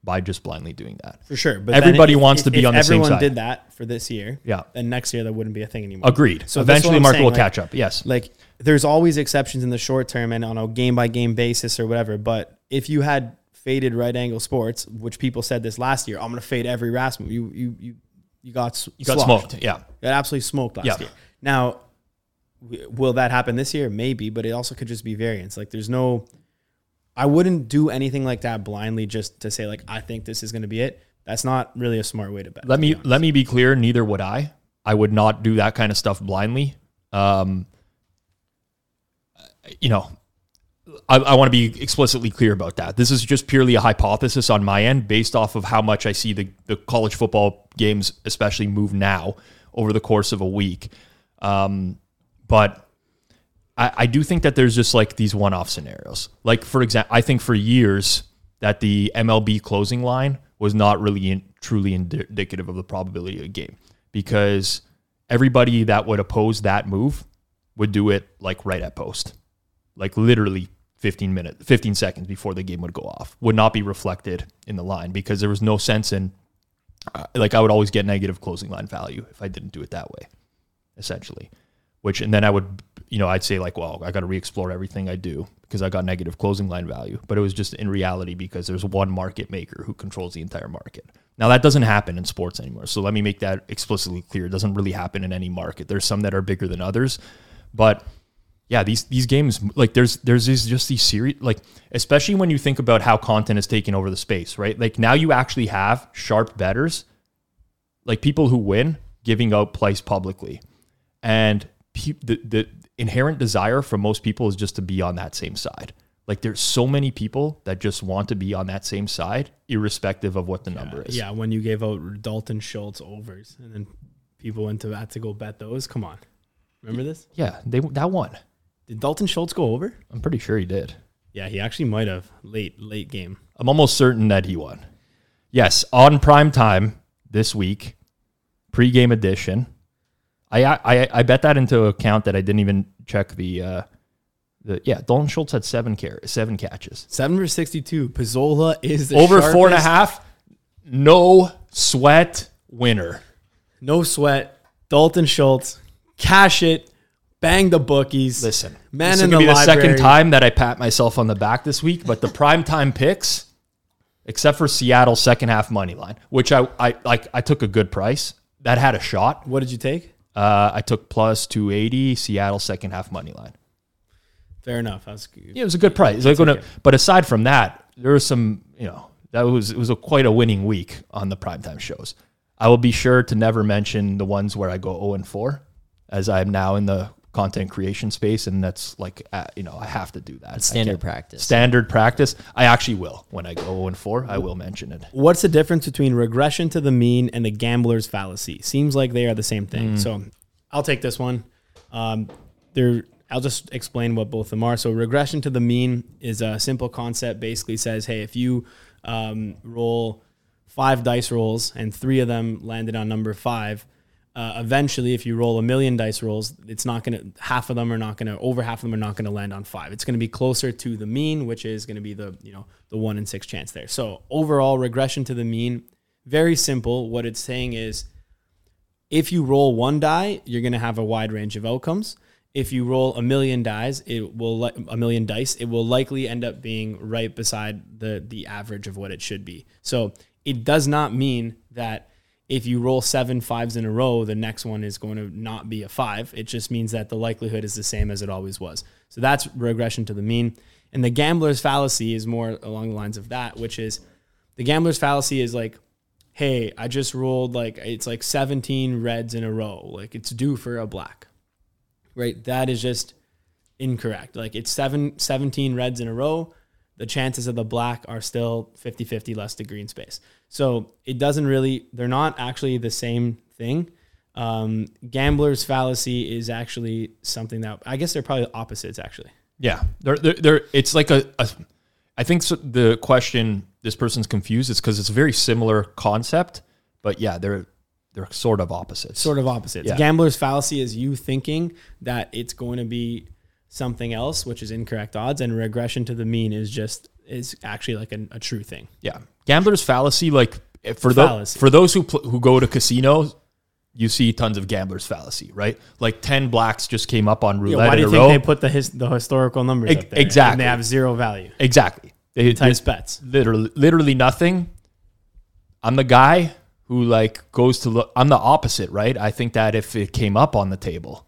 by just blindly doing that. For sure. But Everybody if- wants to be on the same side. everyone did that for this year, Yeah. then next year that wouldn't be a thing anymore. Agreed. So eventually, market will like- catch up. Yes. Like there's always exceptions in the short term and on a game by game basis or whatever. But if you had faded right angle sports, which people said this last year, I'm gonna fade every Rasmus. You you you you got you got sloshed. smoked. Yeah. You got absolutely smoked last Yeah. year. Now, will that happen this year? Maybe, but it also could just be variance. Like there's no. I wouldn't do anything like that blindly just to say like I think this is going to be it. That's not really a smart way to bet. Let me be let me be clear. Neither would I. I would not do that kind of stuff blindly. Um, you know, I, I want to be explicitly clear about that. This is just purely a hypothesis on my end, based off of how much I see the the college football games, especially move now over the course of a week. Um, but I, I do think that there's just like these one off scenarios. Like for example, I think for years that the MLB closing line was not really in, truly indi- indicative of the probability of a game because everybody that would oppose that move would do it like right at post, like literally 15 minutes, 15 seconds before the game would go off, would not be reflected in the line because there was no sense in, uh, like I would always get negative closing line value if I didn't do it that way, essentially. Which and then I would, you know, I'd say like, well, I got to re-explore everything I do because I got negative closing line value. But it was just in reality because there's one market maker who controls the entire market. Now that doesn't happen in sports anymore. So let me make that explicitly clear. It doesn't really happen in any market. There's some that are bigger than others, but yeah, these these games like there's there's these, just these series like especially when you think about how content is taking over the space, right? Like now you actually have sharp betters, like people who win giving out plays publicly, and pe- the the inherent desire for most people is just to be on that same side. Like there's so many people that just want to be on that same side, irrespective of what the number is. Yeah, when you gave out Dalton Schultz overs, and then people went to that to go bet those. Come on, remember this? yeah, they that one. Did Dalton Schultz go over? I'm pretty sure he did. Yeah, he actually might have late late game. I'm almost certain that he won. Yes, on prime time this week, pregame edition. I I I bet that into account that I didn't even check the uh the yeah, Dalton Schultz had seven car- seven catches. Seven for sixty-two. Pizzola is the Over four and a sharpest- half, no sweat winner. No sweat. Dalton Schultz, cash it, bang the bookies. Listen, man this is the gonna be the second time that I pat myself on the back this week, but the prime time picks, except for Seattle second half money line, which I I like I took a good price. That had a shot. What did you take? Uh, I took plus 280 Seattle second half money line. Fair enough. That's good. Yeah, it was a good price. Like, when- but aside from that, there was some, you know, that was it was a quite a winning week on the primetime shows. I will be sure to never mention the ones where I go 0 and 4, as I am now in the content creation space, and that's like, uh, you know, I have to do that. It's standard practice. Standard practice. I actually will when I go 0 and 4. I will mention it. What's the difference between regression to the mean and the gambler's fallacy? Seems like they are the same thing. So I'll take this one. Um, there, I'll just explain what both of them are. So regression to the mean is a simple concept. Basically says, hey, if you um, roll five dice rolls and three of them landed on number five, uh, eventually, if you roll a million dice rolls, it's not going to, half of them are not going to, over half of them are not going to land on five. It's going to be closer to the mean, which is going to be the, you know, the one in six chance there. So overall, regression to the mean, very simple. What it's saying is if you roll one die, you're going to have a wide range of outcomes. If you roll a million dice, it will li- a million dice. It will likely end up being right beside the the average of what it should be. So it does not mean that if you roll seven fives in a row, the next one is going to not be a five. It just means that the likelihood is the same as it always was. So that's regression to the mean. And the gambler's fallacy is more along the lines of that, which is the gambler's fallacy is like hey, I just rolled like it's like 17 reds in a row. Like it's due for a black. Right? That is just incorrect. Like it's seven, 17 reds in a row. The chances of the black are still 50 50 less the green space. So it doesn't really, they're not actually the same thing. Um, gambler's fallacy is actually something that I guess they're probably opposites actually. Yeah, they're, they're, they're it's like a, a I think so, the question this person's confused is because it's a very similar concept, but yeah, they're they're sort of opposites. Sort of opposites. Yeah. Gambler's fallacy is you thinking that it's going to be something else, which is incorrect odds, and regression to the mean is just is actually like a, a true thing. Yeah, gambler's fallacy. Like for those for those who pl- who go to casinos, you see tons of gambler's fallacy, right? Like ten blacks just came up on roulette Yeah, why do you think row. they put the his, the historical numbers up there? exactly. And they have zero value. exactly. They, Times bets. literally literally nothing. I'm the guy who like goes to look. I'm the opposite, right? I think that if it came up on the table,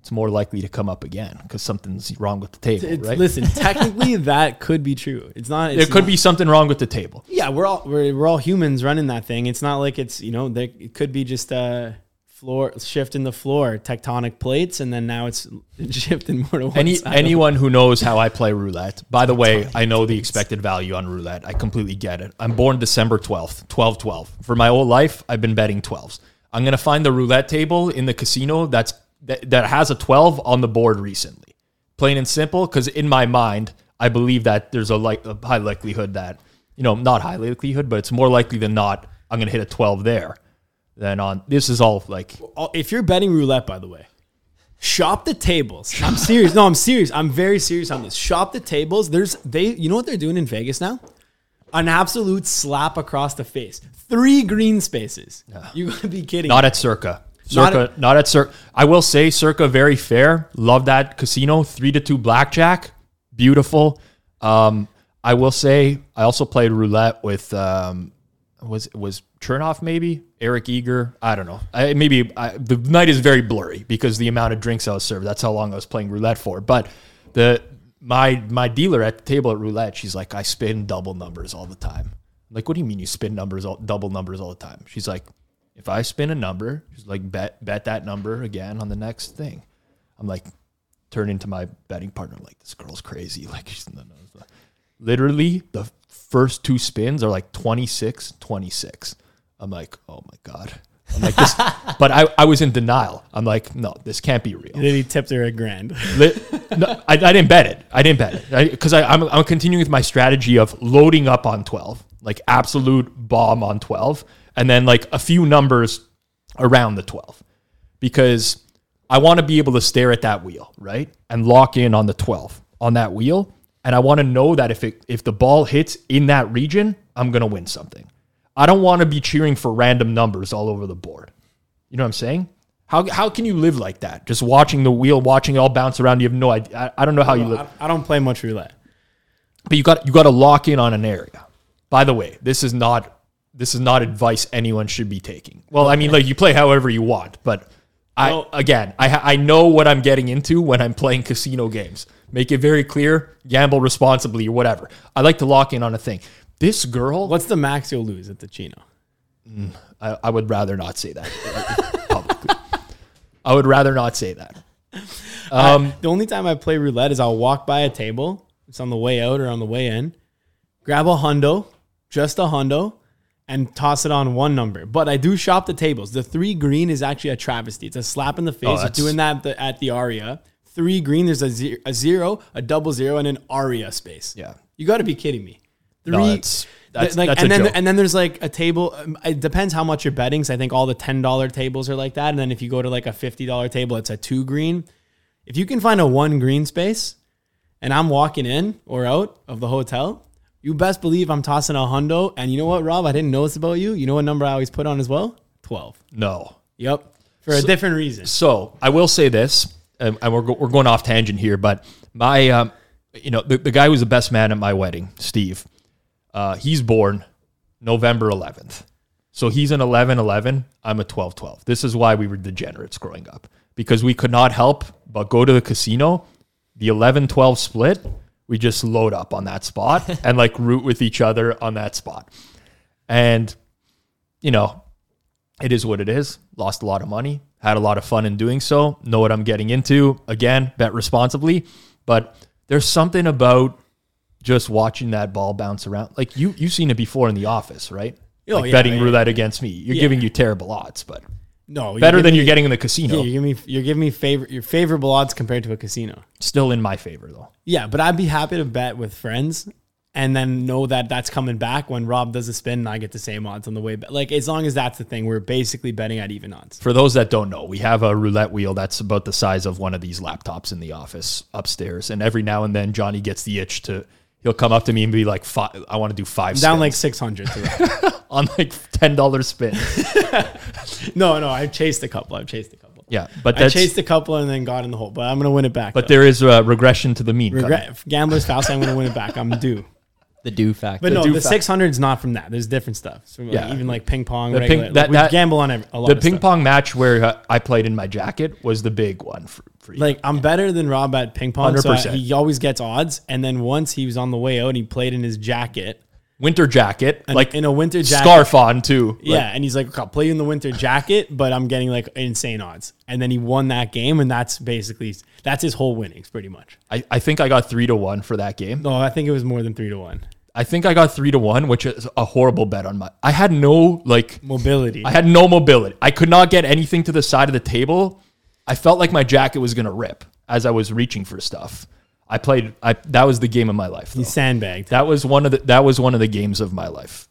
it's more likely to come up again because something's wrong with the table, It's, right? Listen, technically that could be true. It's not. there It's could not- be something wrong with the table. Yeah, we're all we're, we're all humans running that thing. It's not like it's you know there it could be just a floor shift in the floor, tectonic plates, and then now it's shifting more to one Any side. anyone who knows how I play roulette. By the way, I know the expected value on roulette. I completely get it. I'm born December 12th, 12 12. For my whole life, I've been betting 12s. I'm to find the roulette table in the casino that's that, that has a 12 on the board recently. Plain and simple cuz in my mind, I believe that there's a like a high likelihood that, you know, not high likelihood, but it's more likely than not I'm going to hit a 12 there than on this is all like if you're betting roulette, by the way, shop the tables. I'm serious. No, I'm serious. I'm very serious on this. Shop the tables. There's they. You know what they're doing in Vegas now? An absolute slap across the face. Three green spaces. You gotta be kidding. Not at Circa. Not Circa, not, at Circa. I will say Circa very fair. Love that casino. Three to two blackjack. Beautiful. Um, I will say I also played roulette with um, was was Chernoff maybe Eric Eager. I don't know. I, maybe I, the night is very blurry because the amount of drinks I was served. That's how long I was playing roulette for. But the my my dealer at the table at roulette, she's like, I spin double numbers all the time. I'm like, what do you mean you spin numbers all, double numbers all the time? She's like, if I spin a number, she's like, bet bet that number again on the next thing. I'm like, turning to my betting partner. I'm like, this girl's crazy. Like, she's no, no, no. literally the first two spins are like 26, 26. I'm like, oh my god. I'm like this, but I, I was in denial. I'm like, no, this can't be real. Then he tipped her a grand. No, I, I didn't bet it. I didn't bet it because I, I'm, I'm continuing with my strategy of loading up on 12, like absolute bomb on 12, and then like a few numbers around the 12 because I want to be able to stare at that wheel, right? And lock in on the 12 on that wheel. And I want to know that if it if the ball hits in that region, I'm going to win something. I don't want to be cheering for random numbers all over the board. You know what I'm saying? How, how can you live like that? Just watching the wheel, watching it all bounce around. You have no idea. I, I don't know how you live. I, I don't play much roulette. But you got you got to lock in on an area. By the way, this is not this is not advice anyone should be taking. Well, I mean, like you play however you want, but I No. again, I I know what I'm getting into when I'm playing casino games. Make it very clear, gamble responsibly or whatever. I like to lock in on a thing. This girl, What's the max you'll lose at the Chino? I, I would rather not say that publicly. I would rather not say that. Um, The only time I play roulette is I'll walk by a table. It's on the way out or on the way in. Grab a hundo, just a hundo, and toss it on one number. But I do shop the tables. The three green is actually a travesty. It's a slap in the face. You're Oh, doing that at the, at the aria. Three green, there's a, ze- a zero, a double zero, and an aria space. Yeah. You got to be kidding me. Three. No, that's- That's, like, that's and a then joke. and then there's like a table. um, It depends how much you're betting. So I think all the ten dollar tables are like that. And then if you go to like a fifty dollar table, it's a two green. If you can find a one green space, and I'm walking in or out of the hotel, you best believe I'm tossing a hundo. And you know what, Rob? I didn't notice about you. You know what number I always put on as well? Twelve. no. Yep. For a different reason. So I will say this, and we're, we're going off tangent here, but my, um, you know, the, the guy who was the best man at my wedding, Steve, uh, he's born November 11th. So he's an 11 11. I'm a 12 12. This is why we were degenerates growing up because we could not help but go to the casino. The 11 12 split, we just load up on that spot and like root with each other on that spot. And, you know, it is what it is. Lost a lot of money, had a lot of fun in doing so. Know what I'm getting into. Again, bet responsibly. But there's something about just watching that ball bounce around. Like you, you've seen it before in the office, right? Oh, like yeah, betting yeah, roulette against me. You're Yeah. giving you terrible odds, but No, better than me- you're getting in the Yeah, casino. you're giving me you're giving me favor your favorable odds compared to a casino. Still in my favor though. Yeah, but I'd be happy to bet with friends and then know that that's coming back when Rob does a spin and I get the same odds on the way back. Like as long as that's the thing, we're basically betting at even odds. For those that don't know, we have a roulette wheel that's about the size of one of these laptops in the office upstairs. And every now and then, Johnny gets the itch to. He'll come up to me and be like, five, "I want to do five Down spins like six hundred on like ten dollars spin." no, no, I've chased a couple. I've chased a couple. Yeah, but I chased a couple and then got in the hole, but I'm gonna win it back. but though. there is a regression to the mean. coming. regret gambler's fast. I'm gonna win it back. I'm due. The do factor. But no, do the fa- 600 is not from that. There's different stuff. So like, Yeah. even like ping pong, The regular. ping- like, that- we that- gamble on a lot The of ping stuff. pong match where uh, I played in my jacket was the big one for, for you. Like I'm better than Rob at ping pong. So I- 100%. he always gets odds. And then once he was on the way out, and he played in his jacket, winter jacket, and like in a winter jacket. scarf on too. Like, Yeah, and he's like, "I'll play you in the winter jacket, but I'm getting like insane odds." And then he won that game, and that's basically that's his whole winnings, pretty much. I, I think I got three to one for that game. No, I think it was more than three to one. I think I got three to one, which is a horrible bet on my. I had no like Mobility. I had no mobility. I could not get anything to the side of the table. I felt like my jacket was gonna rip as I was reaching for stuff. I played. I that was the game of my life. he though. sandbagged. That was one of the that was one of the games of my life.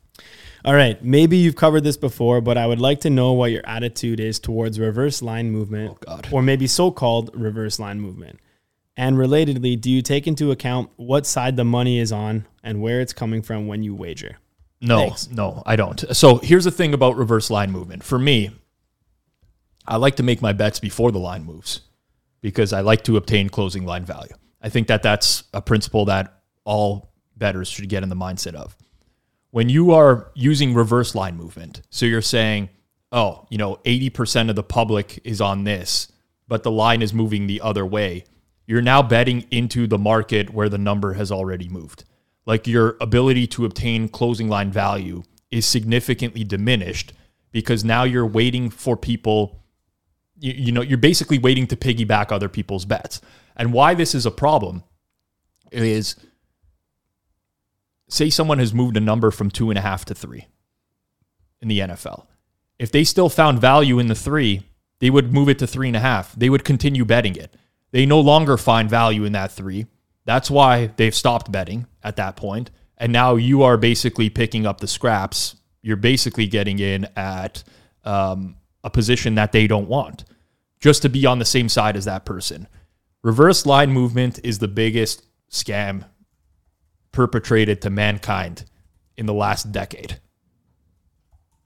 All right, maybe you've covered this before, but I would like to know what your attitude is towards reverse line movement, oh, God. or maybe so-called reverse line movement. And relatedly, do you take into account what side the money is on and where it's coming from when you wager? No, Thanks. no, I don't. So here's the thing about reverse line movement. For me, I like to make my bets before the line moves because I like to obtain closing line value. I think that that's a principle that all bettors should get in the mindset of. When you are using reverse line movement, so you're saying, oh, you know, 80% of the public is on this, but the line is moving the other way, you're now betting into the market where the number has already moved. Like your ability to obtain closing line value is significantly diminished because now you're waiting for people you, you know you're basically waiting to piggyback other people's bets. And why this is a problem is say someone has moved a number from two and a half to three in the nfl if they still found value in the three they would move it to three and a half. They would continue betting it. They no longer find value in that three. That's why they've stopped betting at that point. and now you are basically picking up the scraps. You're basically getting in at um, a position that they don't want just to be on the same side as that person. Reverse line movement is the biggest scam perpetrated to mankind in the last decade.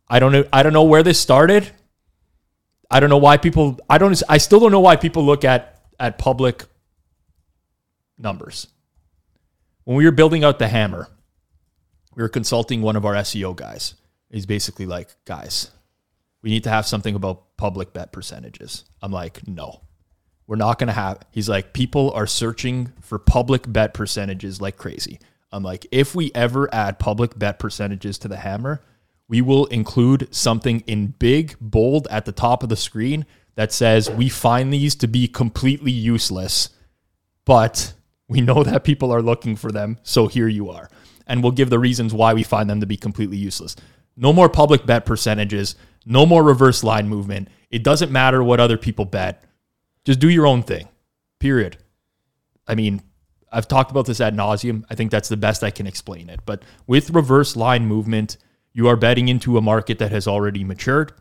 I don't know I don't know where this started. I don't know why people I don't I still don't know why people look at at public numbers. When we were building out the hammer, we were consulting one of our SEO guys. He's basically like, guys, we need to have something about public bet percentages. I'm like, no, we're not going to have. He's like, people are searching for public bet percentages like crazy. I'm like, if we ever add public bet percentages to the hammer, we will include something in big, bold at the top of the screen that says, we find these to be completely useless, but we know that people are looking for them. So here you are. And we'll give the reasons why we find them to be completely useless. No more public bet percentages. No more reverse line movement. It doesn't matter what other people bet. Just do your own thing. Period. I mean, I've talked about this ad nauseum. I think that's the best I can explain it. But with reverse line movement, you are betting into a market that has already matured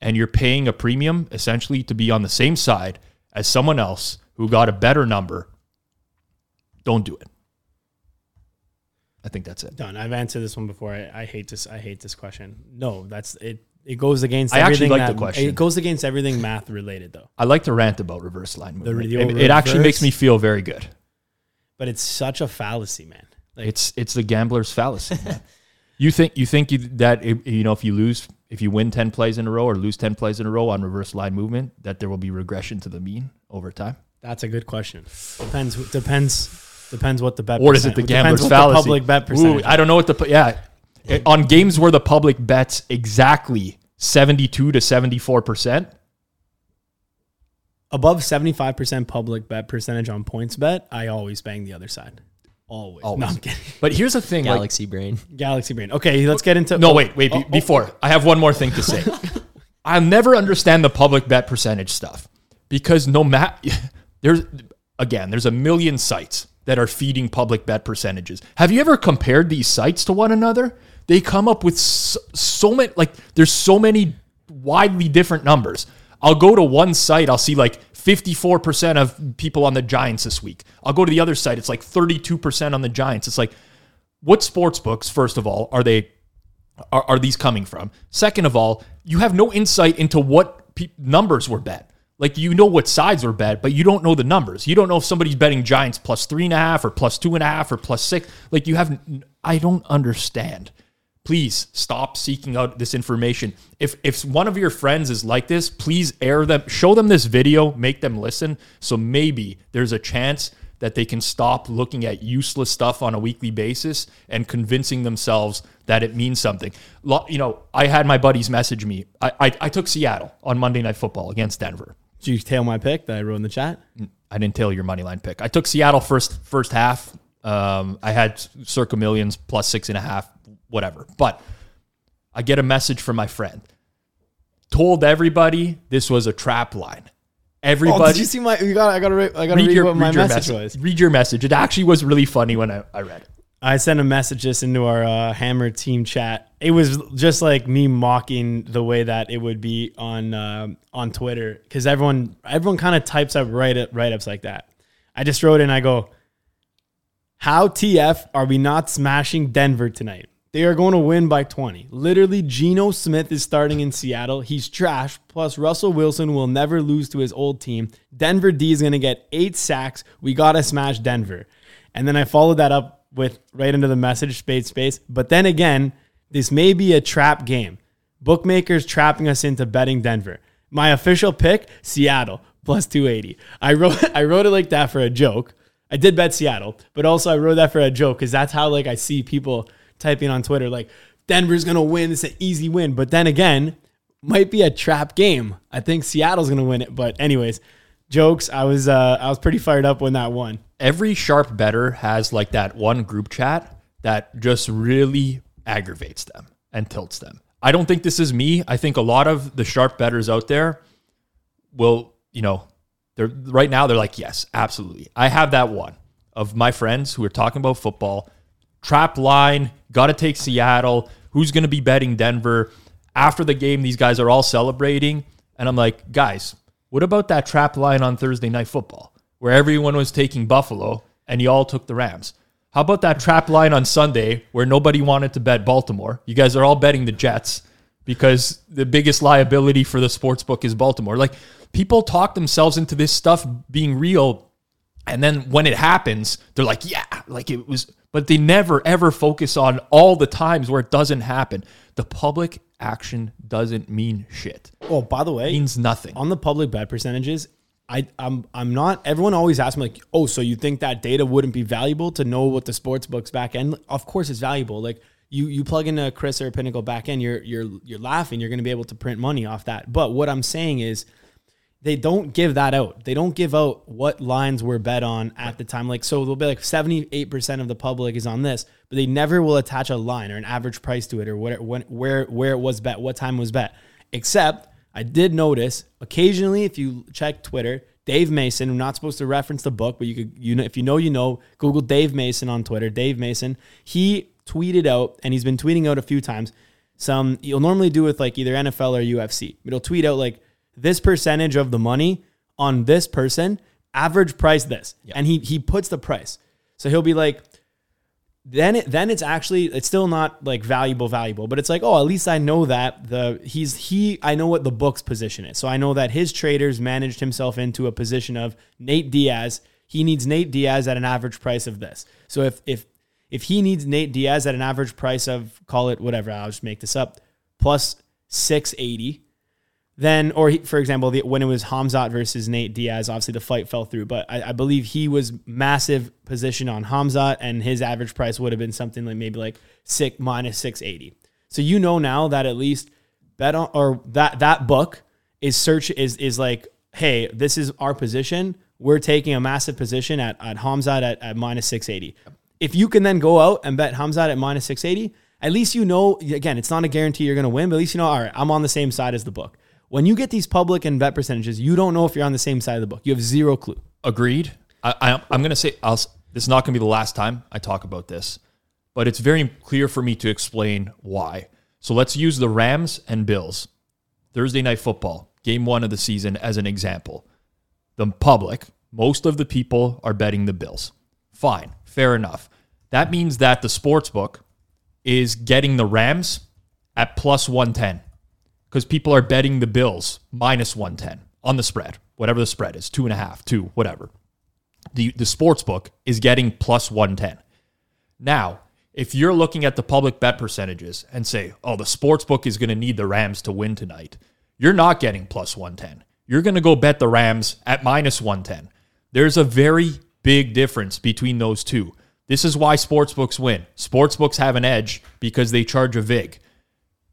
and you're paying a premium essentially to be on the same side as someone else who got a better number. Don't do it. I think that's it. Done. I've answered this one before. I, I hate this. I hate this question. No, that's it. It goes against. I actually everything like the question. It goes against everything math related though. I like to rant about reverse line movement. the it, it actually makes me feel very good. But it's such a fallacy, man. Like It's it's the gambler's fallacy. you think you think you, that if, you know if you lose if you win ten plays in a row or lose ten plays in a row on reverse line movement that there will be regression to the mean over time, that's a good question. Depends. Depends. Depends what the bet. or is it the gambler's fallacy? The public bet Ooh, percentage. I don't know what the yeah It- on games where the public bets exactly seventy two to seventy four percent. Above seventy five percent public bet percentage on points bet, I always bang the other side. Always. No, I'm kidding. But here's the thing, like Galaxy brain. Galaxy Brain. Okay, let's get into. No, oh, wait, wait. be- oh, oh, before I have one more thing to say. I'll never understand the public bet percentage stuff because no matter there's again, there's a million sites that are feeding public bet percentages. Have you ever compared these sites to one another? They come up with so, so many like there's so many widely different numbers. I'll go to one site, I'll see like 54% of people on the Giants this week. I'll go to the other site, it's like 32% on the Giants. It's like what sports books, first of all, are they are, are these coming from? Second of all, you have no insight into what pe- numbers were bet. Like you know what sides were bet, but you don't know the numbers. You don't know if somebody's betting Giants plus three and a half or plus two and a half or plus six. Like you have, I don't understand. Please stop seeking out this information. If if one of your friends is like this, please air them, show them this video, make them listen. So maybe there's a chance that they can stop looking at useless stuff on a weekly basis and convincing themselves that it means something. You know, I had my buddies message me. I, I, I took Seattle on Monday Night Football against Denver. Did you tail my pick that I wrote in the chat? I didn't tail your money line pick. I took Seattle first first half. Um, I had circa millions plus six and a half, whatever. But I get a message from my friend. Told everybody this was a trap line. Everybody, Oh, did you see my? You got. I got to. I got to read, what my your message message. was. Read your message. It actually was really funny when I, I read it. I sent a message just into our uh, Hammer team chat. It was just like me mocking the way that it would be on um on Twitter because everyone everyone kind of types up write write ups like that. I just wrote in. I go, "How TF are we not smashing Denver tonight? They are going to win by 20. Literally, Geno Smith is starting in Seattle. He's trash. Plus, Russell Wilson will never lose to his old team. Denver D is going to get eight sacks. We got to smash Denver. And then I followed that up with right into the message, space, space. But then again, this may be a trap game. Bookmakers trapping us into betting Denver. My official pick, Seattle, plus 280. I wrote I wrote it like that for a joke. I did bet Seattle, but also I wrote that for a joke because that's how like I see people typing on Twitter like Denver's gonna win. It's an easy win. But then again, might be a trap game. I think Seattle's gonna win it. But anyways, jokes. I was uh I was pretty fired up when that won. Every sharp better has like that one group chat that just really aggravates them and tilts them. I don't think this is me. I think a lot of the sharp betters out there will, you know, they're right now they're like, yes, absolutely. I have that one of my friends who are talking about football. Trap line, got to take Seattle. Who's going to be betting Denver? After the game, these guys are all celebrating. And I'm like, guys, what about that trap line on Thursday night football where everyone was taking Buffalo and you all took the Rams? How about that trap line on Sunday where nobody wanted to bet Baltimore? You guys are all betting the Jets because the biggest liability for the sports book is Baltimore. Like people talk themselves into this stuff being real and then when it happens, they're like, yeah, like it was, but they never ever focus on all the times where it doesn't happen. The public action doesn't mean shit. Oh, by the way, It means nothing. on the public bet percentages, I, I'm I'm not. Everyone always asks me like, oh, so you think that data wouldn't be valuable to know what the sports books back end? Of course, it's valuable. Like you you plug in a Chris or a Pinnacle back end, you're you're you're laughing. You're going to be able to print money off that. But what I'm saying is, they don't give that out. They don't give out what lines were bet on at the time. Like so, they'll be like 78% of the public is on this, but they never will attach a line or an average price to it or what when where where it was bet, what time was bet. Except I did notice occasionally if you check Twitter, Dave Mason. I'm not supposed to reference the book, but you could, you know, if you know, you know. Google Dave Mason on Twitter. Dave Mason. He tweeted out, and he's been tweeting out a few times. Some you'll normally do with like either NFL or UFC. But he'll tweet out like this percentage of the money on this person, average price this, and he he puts the price. So he'll be like, then it, then it's actually it's still not like valuable valuable. But it's like oh at least i know that the he's he i know what the book's position is. So i know that his traders managed himself into a position of nate diaz. He needs nate diaz at an average price of this. So if if if he needs nate diaz at an average price of call it whatever i'll just make this up plus 680 then, or he, for example, the, when it was Khamzat versus Nate Diaz, obviously the fight fell through, but I, I believe he was massive position on Khamzat, and his average price would have been something like maybe like six minus six eighty. So you know now that at least bet on or that that book is search is is like, hey, this is our position. We're taking a massive position at at Khamzat at, at minus six eighty. If you can then go out and bet Khamzat at minus six eighty, at least you know. Again, it's not a guarantee you're going to win, but at least you know. All right, I'm on the same side as the book when you get these public and bet percentages, you don't know if you're on the same side of the book. You have zero clue. Agreed. I, I, I'm going to say I'll, this is not going to be the last time I talk about this, but it's very clear for me to explain why. So let's use the Rams and Bills Thursday night football, game one of the season, as an example. The public, most of the people are betting the Bills. Fine, fair enough. That means that the sports book is getting the Rams at plus 110 because people are betting the Bills minus 110 on the spread, whatever the spread is, two and a half, two, whatever. The, the sports book is getting plus 110. Now, if you're looking at the public bet percentages and say, oh, the sports book is going to need the Rams to win tonight, you're not getting plus 110. You're going to go bet the Rams at minus 110. There's a very big difference between those two. This is why sportsbooks win. Sportsbooks have an edge because they charge a VIG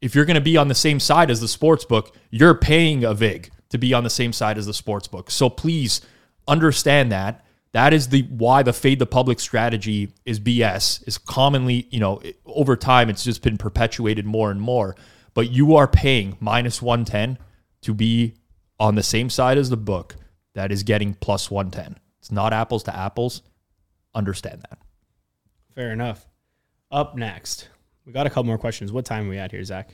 if you're going to be on the same side as the sports book, you're paying a VIG to be on the same side as the sports book. So please understand that. That is the why the fade the public strategy is BS. Is commonly, you know, over time it's just been perpetuated more and more. But you are paying minus 110 to be on the same side as the book that is getting plus 110. It's not apples to apples. Understand that. Fair enough. Up next, we got a couple more questions. What time are we at here, Zach?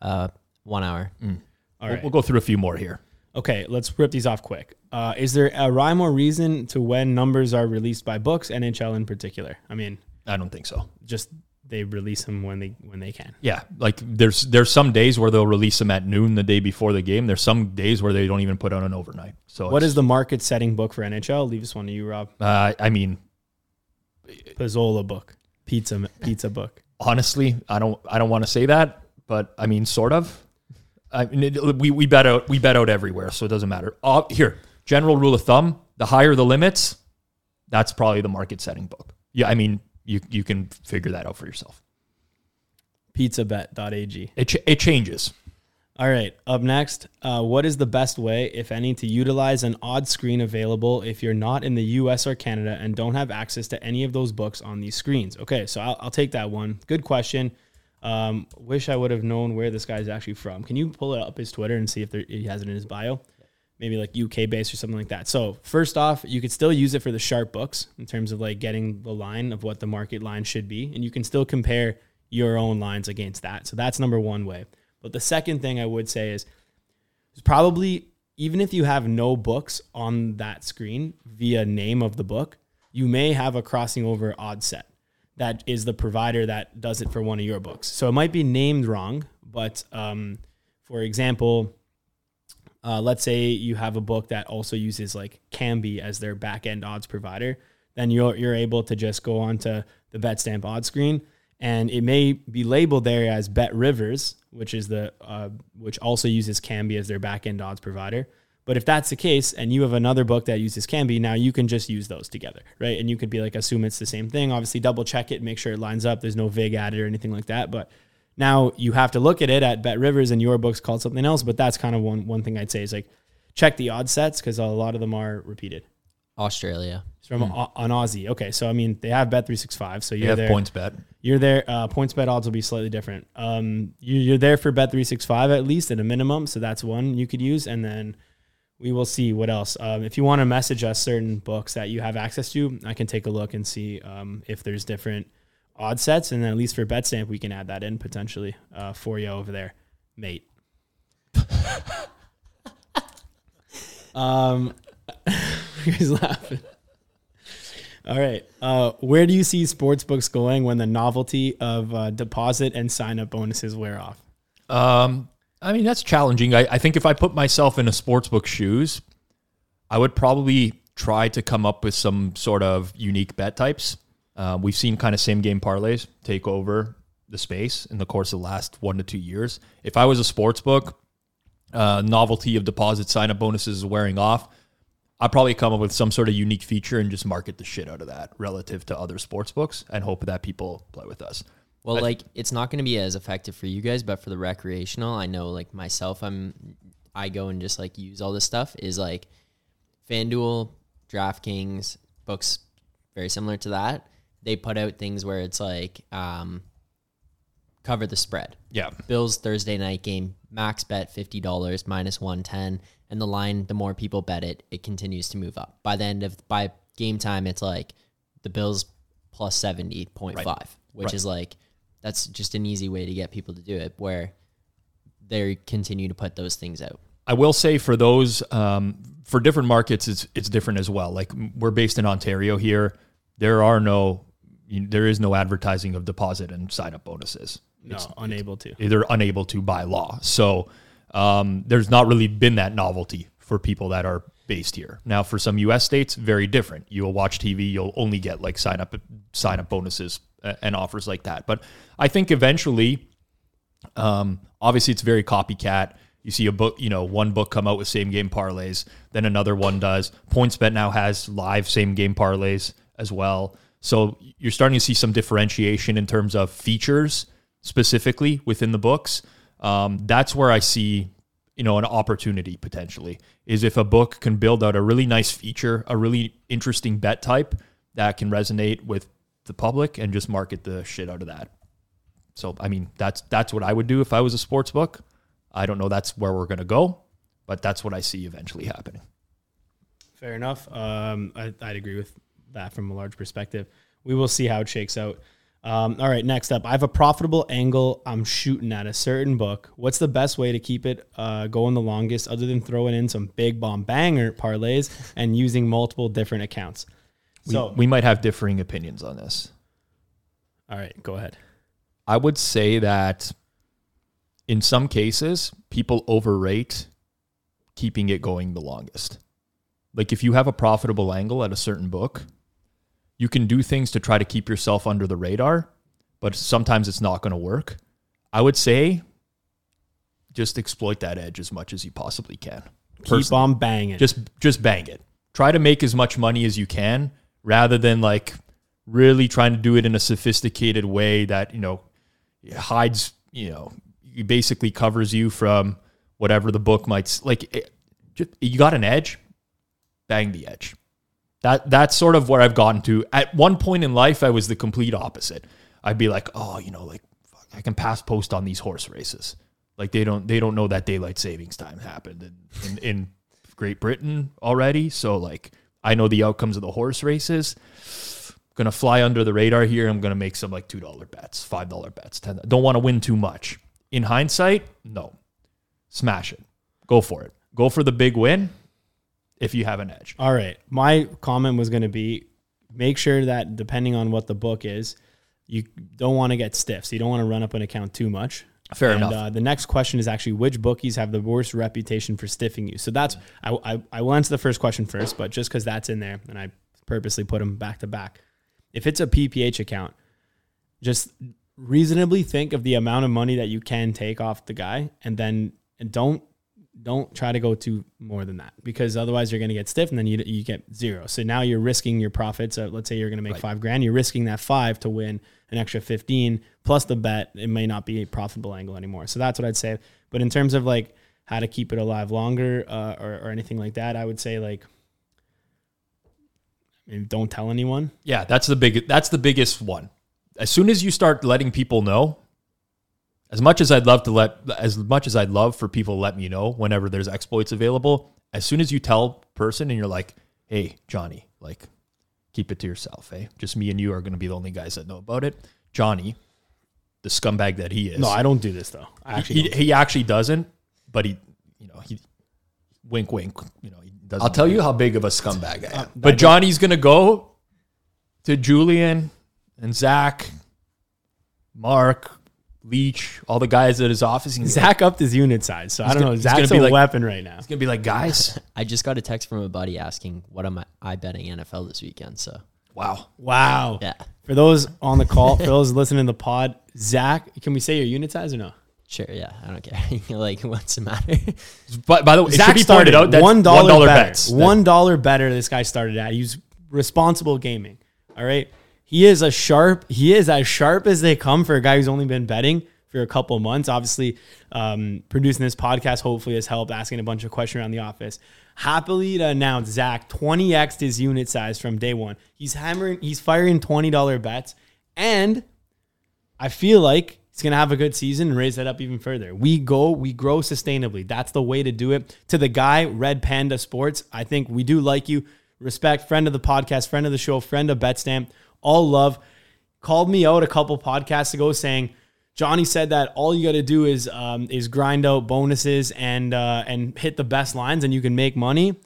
Uh, one hour. All We'll, right. we'll go through a few more here. Okay, let's rip these off quick. Uh, is there a rhyme or reason to when numbers are released by books, NHL in particular? I mean, I don't think so. just they release them when they when they can. Yeah, like there's there's some days where they'll release them at noon the day before the game. There's some days where they don't even put out an overnight. So what is the market setting book for NHL? Leave this one to you, Rob. Uh, I mean, Pizzola book, pizza pizza book. Honestly, I don't I don't want to say that, but I mean, sort of. I mean, it, we we bet out we bet out everywhere, so it doesn't matter. Uh, here, general rule of thumb: the higher the limits, that's probably the market setting book. Yeah, I mean, you you can figure that out for yourself. Pizzabet.ag. It ch- it changes. All right. Up next, uh, what is the best way, if any, to utilize an odd screen available if you're not in the US or Canada and don't have access to any of those books on these screens? Okay, so I'll, I'll take that one. Good question. Um, wish I would have known where this guy's actually from. Can you pull it up his Twitter and see if there, he has it in his bio? Maybe like UK based or something like that. So first off, you could still use it for the sharp books in terms of like getting the line of what the market line should be, and you can still compare your own lines against that. So that's number one way. But the second thing I would say is, is probably even if you have no books on that screen via name of the book, you may have a crossing over odd set that is the provider that does it for one of your books. So it might be named wrong, but um, for example, uh, let's say you have a book that also uses like Kambi as their back end odds provider, then you're you're able to just go onto the BetStamp odds screen, and it may be labeled there as Bet Rivers, which is the uh, which also uses Kambi as their back end odds provider. But if that's the case, and you have another book that uses Kambi, now you can just use those together, right? And you could be like, assume it's the same thing. Obviously, double check it, make sure it lines up. There's no VIG added or anything like that. But now you have to look at it at Bet Rivers, and your book's called something else. But that's kind of one one thing I'd say is like check the odd sets because a lot of them are repeated. Australia. It's from on Aussie. Okay, so I mean they have Bet three six five, so You you're have there. points bet. You're there. Uh, points bet odds will be slightly different. Um, you, you're there for Bet three six five at least at a minimum, so that's one you could use, and then we will see what else. Um, if you want to message us certain books that you have access to, I can take a look and see um, if there's different odd sets, and then at least for Betstamp, we can add that in potentially uh, for you over there, mate. um, he's laughing. All right. Uh, where do you see sports books going when the novelty of uh, deposit and sign up bonuses wear off? Um, I mean, that's challenging. I, I think if I put myself in a sportsbook shoes, I would probably try to come up with some sort of unique bet types. Uh, we've seen kind of same game parlays take over the space in the course of the last one to two years. If I was a sportsbook, uh, novelty of deposit sign up bonuses is wearing off. I'd probably come up with some sort of unique feature and just market the shit out of that relative to other sports books and hope that people play with us. Well, I- like it's not going to be as effective for you guys, but for the recreational, I know like myself, I'm I go and just like use all this stuff is like FanDuel, DraftKings, books very similar to that. They put out things where it's like um, cover the spread. Yeah. Bills Thursday night game, max bet fifty dollars minus one ten, and the line. The more people bet it, it continues to move up. By the end of by game time, it's like the Bills plus seventy point five, which Right. is like that's just an easy way to get people to do it. Where they continue to put those things out. I will say for those um, for different markets, it's it's different as well. Like we're based in Ontario here, there are no there is no advertising of deposit and sign up bonuses. No, unable to. They're unable to by law. So um, there's not really been that novelty for people that are based here. Now for some U.S. states, very different. You'll watch TV, you'll only get like sign up sign up bonuses and offers like that. But I think eventually um, obviously, it's very copycat. You see a book, you know, one book come out with same game parlays, then another one does. PointsBet now has live same game parlays as well. So you're starting to see some differentiation in terms of features specifically within the books. Um, that's where I see, you know, an opportunity potentially is if a book can build out a really nice feature, a really interesting bet type that can resonate with the public and just market the shit out of that. So I mean, that's that's what I would do if I was a sports book. I don't know that's where we're gonna go, but that's what I see eventually happening. Fair enough. Um, I, I'd agree with that from a large perspective. We will see how it shakes out. Um, all right, next up, I have a profitable angle I'm shooting at a certain book. What's the best way to keep it uh, going the longest, other than throwing in some big bomb banger parlays and using multiple different accounts? We, So, we might have differing opinions on this. all right, go ahead. I would say that in some cases, people overrate keeping it going the longest. Like if you have a profitable angle at a certain book, you can do things to try to keep yourself under the radar, but sometimes it's not going to work. I would say just exploit that edge as much as you possibly can. Keep on banging. just just bang it. Try to make as much money as you can rather than like really trying to do it in a sophisticated way that, you know, hides, you know, basically covers you from whatever the book might like it, just, you got an edge, bang the edge. That that's sort of where I've gotten to. At one point in life I was the complete opposite. I'd be like, "Oh, you know, like fuck, I can past post on these horse races." Like they don't they don't know that daylight savings time happened in, in, in Great Britain already. So like I know the outcomes of the horse races. gonna fly under the radar here. I'm gonna make some like two dollar bets, five dollar bets, ten. Don't want to win too much. In hindsight, no. Smash it. Go for it. Go for the big win if you have an edge. All right. My comment was going to be make sure that depending on what the book is, you don't want to get stiff. So you don't want to run up an account too much. Fair and, enough. Uh, the next question is actually which bookies have the worst reputation for stiffing you? So that's, I, I, I will answer the first question first, but just because that's in there and I purposely put them back to back. If it's a PPH account, just reasonably think of the amount of money that you can take off the guy and then and don't don't try to go to more than that because otherwise you're going to get stiff and then you, you get zero. So now you're risking your profits. Uh, let's say you're going to make five grand. You're risking that five to win an extra 15 plus the bet. It may not be a profitable angle anymore. So that's what I'd say. But in terms of like how to keep it alive longer uh, or, or anything like that, I would say like don't tell anyone. Yeah, that's the big that's the biggest one. As soon as you start letting people know, as much as I'd love to let as much as I'd love for people to let me know whenever there's exploits available, as soon as you tell person and you're like, hey, Johnny, like, keep it to yourself, eh? Just me and you are going to be the only guys that know about it. Johnny, the scumbag that he is. No, I don't do this though. I actually he, don't. he actually doesn't, but he, you know, he, wink, wink, you know, he doesn't. I'll tell you how big of a scumbag I am. But Johnny's going to go to Julian and Zach, Mark, Leach, all the guys at his office. He's Zach upped his unit size, so I don't gonna- know. he's Zach's gonna a like- weapon right now. It's going to be like, guys, I just got a text from a buddy asking, "What am I, I betting NFL this weekend?" So wow. Wow. yeah, For those on the call, for those listening to the pod, Zach, can we say your unit size or no? sure, yeah, I don't care. like, what's the matter? But by the way, it should Zach be started out that one dollar better. bets. One dollar better. This guy started at. He's responsible gaming. All right. He is a sharp. He is as sharp as they come for a guy who's only been betting for a couple months. Obviously, um, producing this podcast hopefully has helped. Asking a bunch of questions around the office. Happily to announce, Zach twenty x his unit size from day one. He's hammering. He's firing twenty dollar bets, and I feel like he's gonna have a good season and raise that up even further. We go, we grow sustainably. That's the way to do it. To the guy, Red Panda Sports, I think we do like you. Respect, friend of the podcast, friend of the show, friend of Betstamp, all love. Called me out a couple podcasts ago saying Johnny said that all you got to do is um, is grind out bonuses and uh, and hit the best lines and you can make money.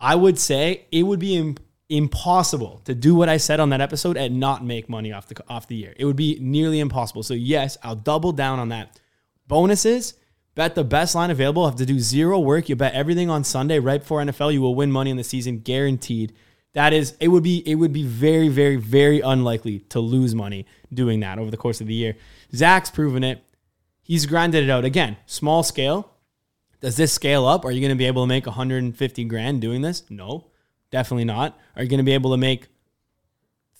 I would say it would be im- impossible to do what I said on that episode and not make money off the off the year. It would be nearly impossible. So yes, I'll double down on that. Bonuses, bet the best line available. Have to do zero work. You bet everything on Sunday right before NFL. You will win money in the season, guaranteed. That is, it would be it would be very very very unlikely to lose money doing that over the course of the year. Zach's proven it. He's grinded it out again, small scale. Does this scale up? Are you going to be able to make 150 grand doing this? No, definitely not. Are you going to be able to make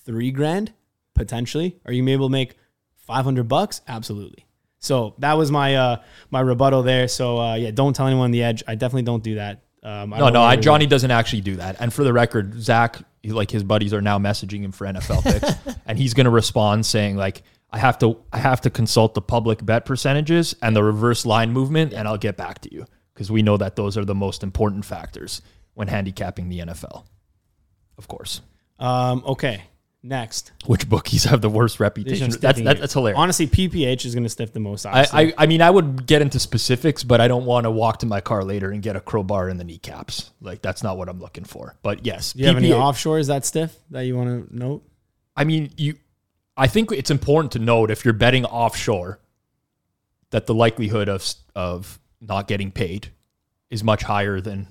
three grand potentially? Are you able to make 500 bucks? Absolutely. So that was my uh, my rebuttal there. So uh, yeah, don't tell anyone the edge. I definitely don't do that. Um, I No, no, I. Johnny doesn't actually do that. And for the record, Zach, like his buddies are now messaging him for NFL picks, and he's going to respond saying like, "I have to, I have to consult the public bet percentages and the reverse line movement, and I'll get back to you because we know that those are the most important factors when handicapping the NFL." Of course, Um, okay, next. which bookies have the worst reputation? That's stiffing that, here. that's hilarious. Honestly, PPH is going to stiff the most. I, I, I mean, I would get into specifics, but I don't want to walk to my car later and get a crowbar in the kneecaps. Like that's not what I'm looking for. But yes, do you have any PPH offshores that stiff that you want to note? I mean, you. I think it's important to note if you're betting offshore that the likelihood of of not getting paid is much higher than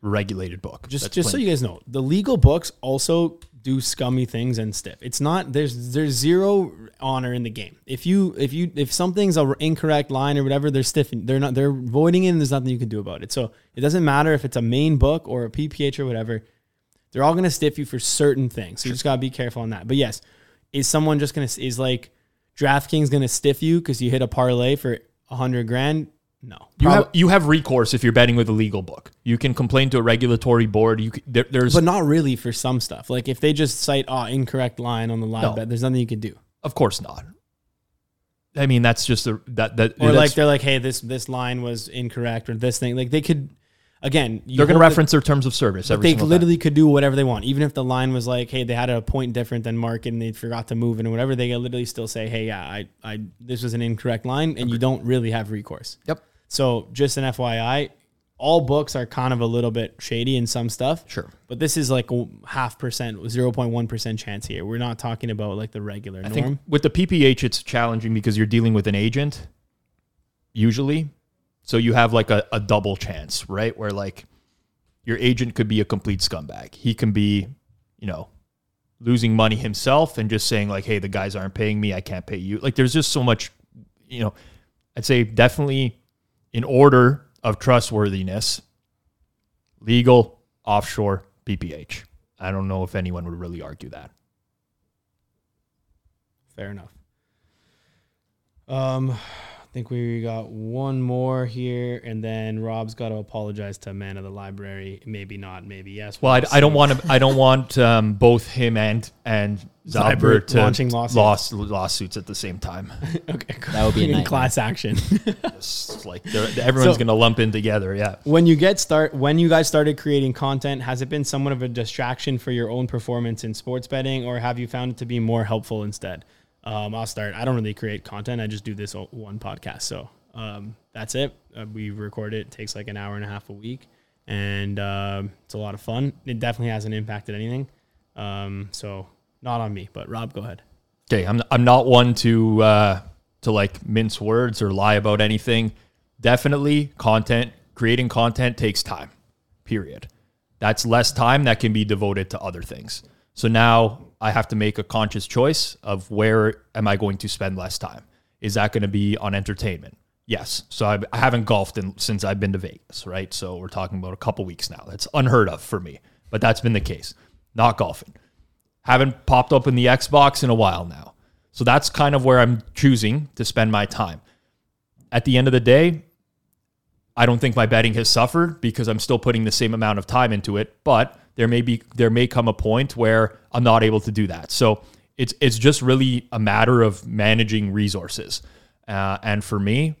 regulated book. Just That's just so you guys know, the legal books also do scummy things and stiff. It's not there's there's zero honor in the game. If you if you if something's a incorrect line or whatever, they're stiff. They're not they're voiding it. and There's nothing you can do about it. So it doesn't matter if it's a main book or a PPH or whatever. They're all gonna stiff you for certain things. So you just gotta be careful on that. But yes, is someone just gonna is like DraftKings gonna stiff you because you hit a parlay for a hundred grand? No. you Prob- have you have recourse if you're betting with a legal book. You can complain to a regulatory board. You c there, there's but not really for some stuff. Like if they just cite oh incorrect line on the live No. bet, there's nothing you can do. of course not. I mean, that's just a that that Or that's- like they're like, hey, this this line was incorrect or this thing. Like they could, again, you they're going to reference their terms of service. Every They single time. literally could do whatever they want, even if the line was like, hey, they had a point different than market and they forgot to move and whatever. They could literally still say, hey, yeah, I, I, this was an incorrect line, and you don't really have recourse. Yep. So just an FYI, all books are kind of a little bit shady in some stuff. Sure. But this is like a half percent, zero point one percent chance here. We're not talking about like the regular I norm. think with the PPH, it's challenging because you're dealing with an agent, usually. So you have like a, a double chance, right? Where like your agent could be a complete scumbag. He can be, you know, losing money himself and just saying like, "Hey, the guys aren't paying me. I can't pay you." Like, there's just so much, you know. I'd say definitely in order of trustworthiness, legal, offshore, PPH. I don't know if anyone would really argue that. Fair enough. Um, think we got one more here, and then Rob's got to apologize to man of the library. Maybe not, maybe yes. Well, I, We'll I don't want to. I don't want um, both him and and Zylbert Zylbert to launching lawsuits. loss- lawsuits at the same time. Okay, That would be a in class action. It's like everyone's So- going to lump in together. Yeah. when you get start, when you guys started creating content, has it been somewhat of a distraction for your own performance in sports betting, or have you found it to be more helpful instead? Um, I'll start. I don't really create content. I just do this one podcast. So um, that's it. Uh, we record it. It takes like an hour and a half a week, and um, it's a lot of fun. It definitely hasn't impacted anything. Um, so not on me, but Rob, go ahead. Okay, I'm I'm not one to uh, to like mince words or lie about anything. Definitely, content creating content takes time. Period. That's less time that can be devoted to other things. So now I have to make a conscious choice of where am I going to spend less time. Is that going to be on entertainment? Yes. So I, I haven't golfed in, since I've been to Vegas, right? So we're talking about a couple weeks now. That's unheard of for me, but that's been the case. Not golfing haven't popped up in the Xbox in a while now. So that's kind of where I'm choosing to spend my time. At the end of the day, I don't think my betting has suffered because I'm still putting the same amount of time into it, but there may be there may come a point where I'm not able to do that. So it's it's just really a matter of managing resources. Uh, and for me,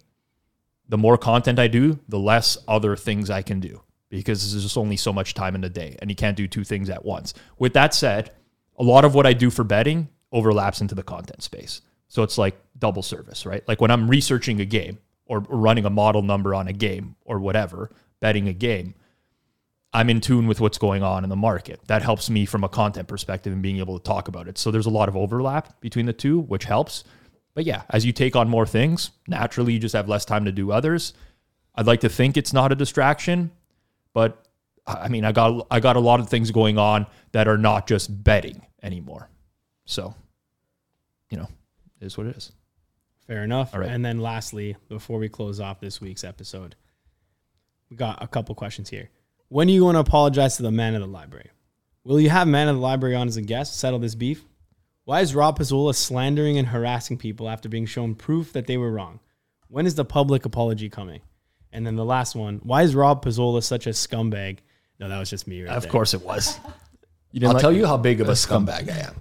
the more content I do, the less other things I can do because there's just only so much time in a day and you can't do two things at once. With that said, a lot of what I do for betting overlaps into the content space. So it's like double service, right? Like when I'm researching a game or running a model number on a game or whatever, betting a game, I'm in tune with what's going on in the market. That helps me from a content perspective and being able to talk about it. So there's a lot of overlap between the two, which helps. But yeah, as you take on more things, naturally you just have less time to do others. I'd like to think it's not a distraction, but I mean, I got I got a lot of things going on that are not just betting anymore. So, you know, it is what it is. Fair enough. All right. And then lastly, before we close off this week's episode, we got a couple questions here. When are you going to apologize to the man of the library? Will you have man of the library on as a guest to settle this beef? Why is Rob Pizzola slandering and harassing people after being shown proof that they were wrong? When is the public apology coming? And then the last one, why is Rob Pizzola such a scumbag? No, that was just me right Of there. course it was. You I'll didn't tell like- you how big of a scumbag I am.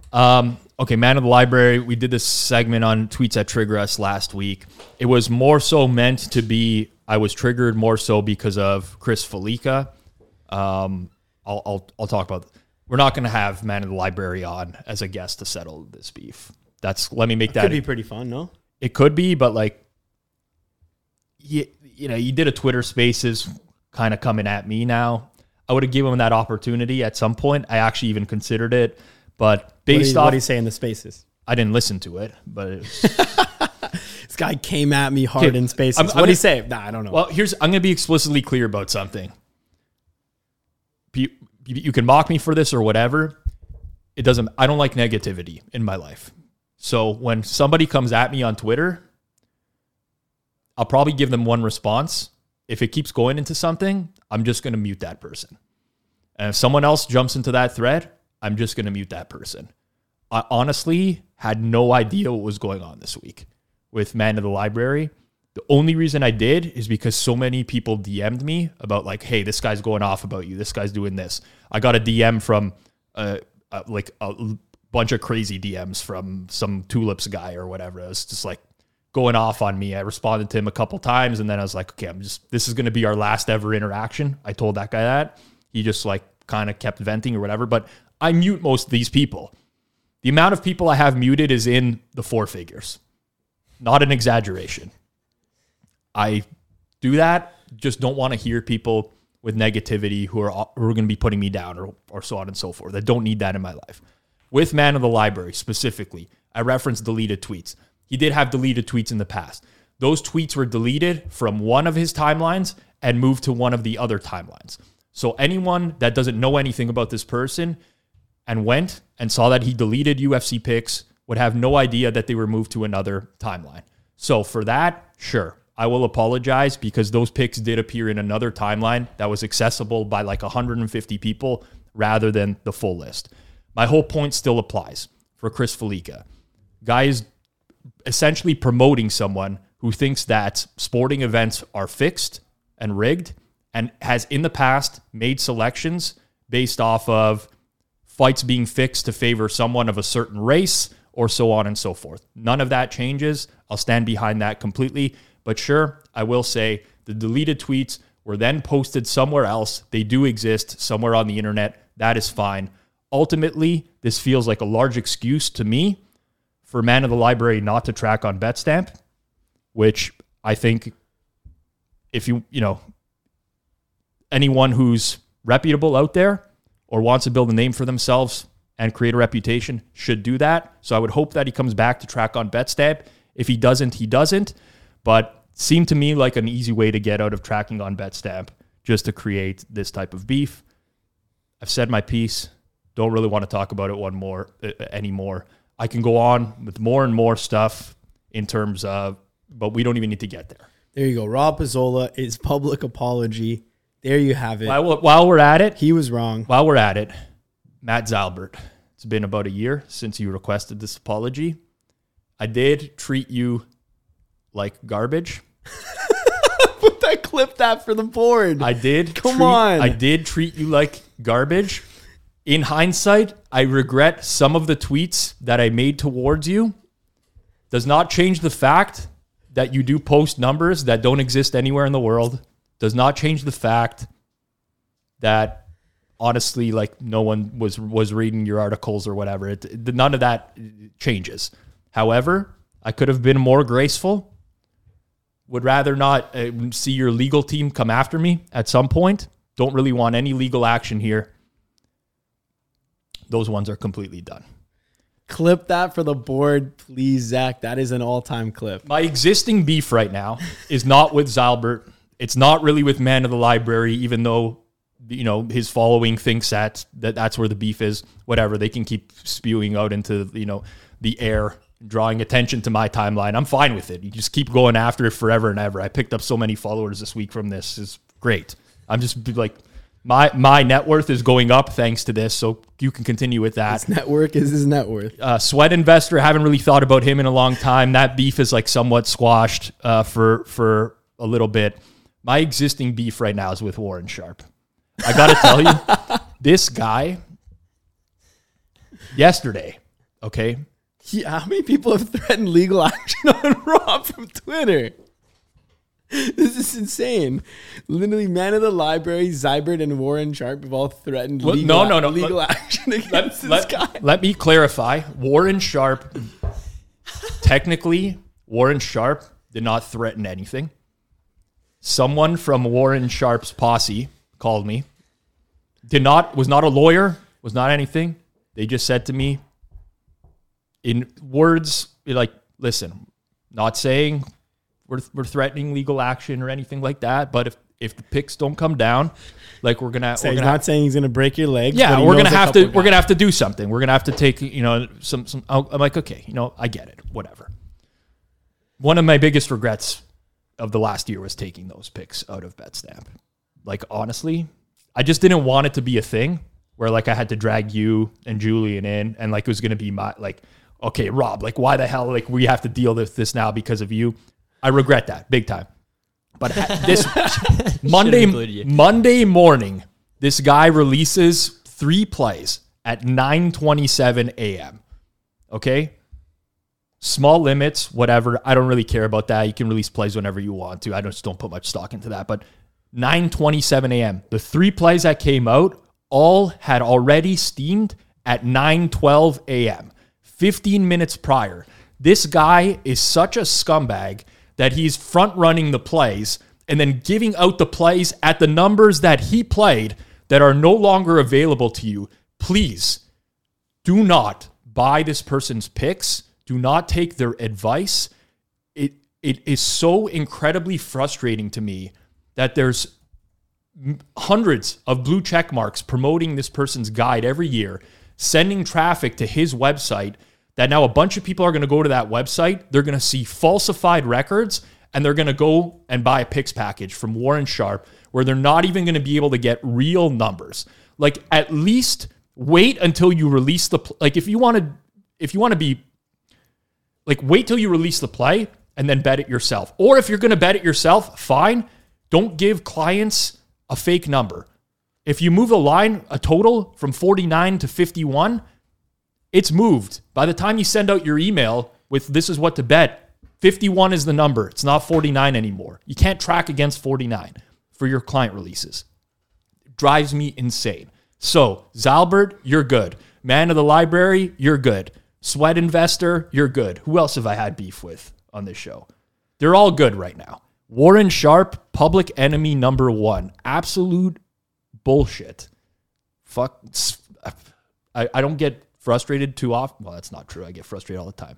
Um, okay, man of the library. We did this segment on tweets that trigger us last week. It was more so meant to be. I was triggered more so because of Chris Fallica. Um, I'll, I'll I'll talk about. We're not going to have man of the library on as a guest to settle this beef. That's let me make that. Could be pretty fun, no? it could be, but like, you, you know, you did a Twitter Spaces kind of coming at me now. I would have given him that opportunity at some point. I actually even considered it, but What based you, off what do you say in the spaces? I didn't listen to it, but it was, This guy came at me hard in spaces. I'm- what do you say? Nah, I don't know. well, here's I'm going to be explicitly clear about something. You, can mock me for this or whatever. It doesn't. I don't like negativity in my life. So when somebody comes at me on Twitter, I'll probably give them one response. If it keeps going into something, I'm just going to mute that person. And if someone else jumps into that thread, I'm just going to mute that person. I honestly had no idea what was going on this week with Man of the Library. The only reason I did is because so many people DM'd me about like, "Hey, this guy's going off about you. This guy's doing this." I got a DM from uh, uh like a bunch of crazy DMs from some tulips guy or whatever. It was just like going off on me. I responded to him a couple times, and then I was like, "Okay, I'm just this is going to be our last ever interaction." I told that guy that. He just like kind of kept venting or whatever. But I mute most of these people. The amount of people I have muted is in the four figures. Not an exaggeration. I do that. Just don't want to hear people with negativity who are who are going to be putting me down or, or so on and so forth. I don't need that in my life. With Man of the Library specifically, I referenced deleted tweets. He did have deleted tweets in the past. Those tweets were deleted from one of his timelines and moved to one of the other timelines. So anyone that doesn't know anything about this person and went and saw that he deleted UFC picks would have no idea that they were moved to another timeline. So for that, sure, I will apologize because those picks did appear in another timeline that was accessible by like 150 people rather than the full list. My whole point still applies for Chris Fallica. Guy is essentially promoting someone who thinks that sporting events are fixed and rigged and has in the past made selections based off of fights being fixed to favor someone of a certain race or so on and so forth. None of that changes. I'll stand behind that completely. But sure, I will say the deleted tweets were then posted somewhere else. They do exist somewhere on the internet. That is fine. Ultimately, this feels like a large excuse to me for Man of the Library not to track on BetStamp, which I think if you, you know, anyone who's reputable out there or wants to build a name for themselves and create a reputation should do that. So I would hope that he comes back to track on BetStamp. If he doesn't, he doesn't. But seemed to me like an easy way to get out of tracking on BetStamp just to create this type of beef. I've said my piece. Don't really want to talk about it one more uh, anymore. I can go on with more and more stuff in terms of, but we don't even need to get there. There you go. Rob Pizzola is public apology. There you have it. While, while we're at it, he was wrong. while we're at it, Matt Zylbert. It's been about a year since you requested this apology. I did treat you like garbage. Put that clip that for the board. I did. Come treat- on. I did treat you like garbage. In hindsight, I regret some of the tweets that I made towards you. Does not change the fact that you do post numbers that don't exist anywhere in the world. Does not change the fact that honestly, like no one was was reading your articles or whatever. It, none of that changes. However, I could have been more graceful. Would rather not uh, see your legal team come after me at some point. Don't really want any legal action here. Those ones are completely done. clip that for the board, please, Zach. That is an all-time clip. My existing beef right now is not with Zylbert. It's not really with Man of the Library, even though you know his following thinks that, that that's where the beef is. Whatever they can keep spewing out into you know the air, drawing attention to my timeline. I'm fine with it. You just keep going after it forever and ever. I picked up so many followers this week from this. It's great. I'm just like my my net worth is going up thanks to this, so you can continue with that His network is his net worth. uh, sweat investor. Haven't really thought about him in a long time. That beef is like somewhat squashed uh, for for a little bit. My existing beef right now is with Warren Sharp. I got to tell you, this guy yesterday. Okay, He, how many people have threatened legal action on Rob from Twitter? This is insane. Literally, man of the library, Zylbert and Warren Sharp have all threatened Well, legal, no, no, no. legal Let- action against let, this let- guy. let me clarify. Warren Sharp, technically, Warren Sharp did not threaten anything. Someone from Warren Sharp's posse called me. Did not was not a lawyer, was not anything. They just said to me in words like, "Listen, not saying we're, we're threatening legal action or anything like that, but if if the picks don't come down, like we're gonna So we're he's gonna not saying he's going to break your legs. yeah, we're gonna have to we're gonna have to do something. We're gonna have to take you know some some. I'm like okay, you know I get it, whatever. One of my biggest regrets of the last year was taking those picks out of BetStamp. Like honestly, I just didn't want it to be a thing where like I had to drag you and Julian in, and like it was gonna be my like okay, Rob, like why the hell like we have to deal with this now because of you? I regret that big time. But this Monday. Monday morning, this guy releases three plays at 9:27 a.m. Okay? Small limits, whatever. I don't really care about that. You can release plays whenever you want to. I just don't put much stock into that. But 9:27 a.m. The three plays that came out all had already steamed at 9:12 a.m. 15 minutes prior. This guy is such a scumbag that he's front running the plays and then giving out the plays at the numbers that he played that are no longer available to you. Please do not buy this person's picks. Do not take their advice. It it is so incredibly frustrating to me that there's hundreds of blue check marks promoting this person's guide every year, sending traffic to his website. That now a bunch of people are going to go to that website. They're going to see falsified records and they're going to go and buy a picks package from Warren Sharp where they're not even going to be able to get real numbers. Like at least wait until you release the like if you want to if you want to be like wait till you release the play and then bet it yourself. Or if you're going to bet it yourself, fine. Don't give clients a fake number. If you move a line, a total from 49 to 51, it's moved. By the time you send out your email with this is what to bet, 51 is the number. It's not 49 anymore. You can't track against 49 for your client releases. drives me insane. So, Zylbert, you're good. Man of the library, you're good. Sweat investor, you're good. Who else have I had beef with on this show? They're all good right now. Warren Sharp, public enemy number one. Absolute bullshit. Fuck. I, I don't get frustrated too often. Well, that's not true. I get frustrated all the time.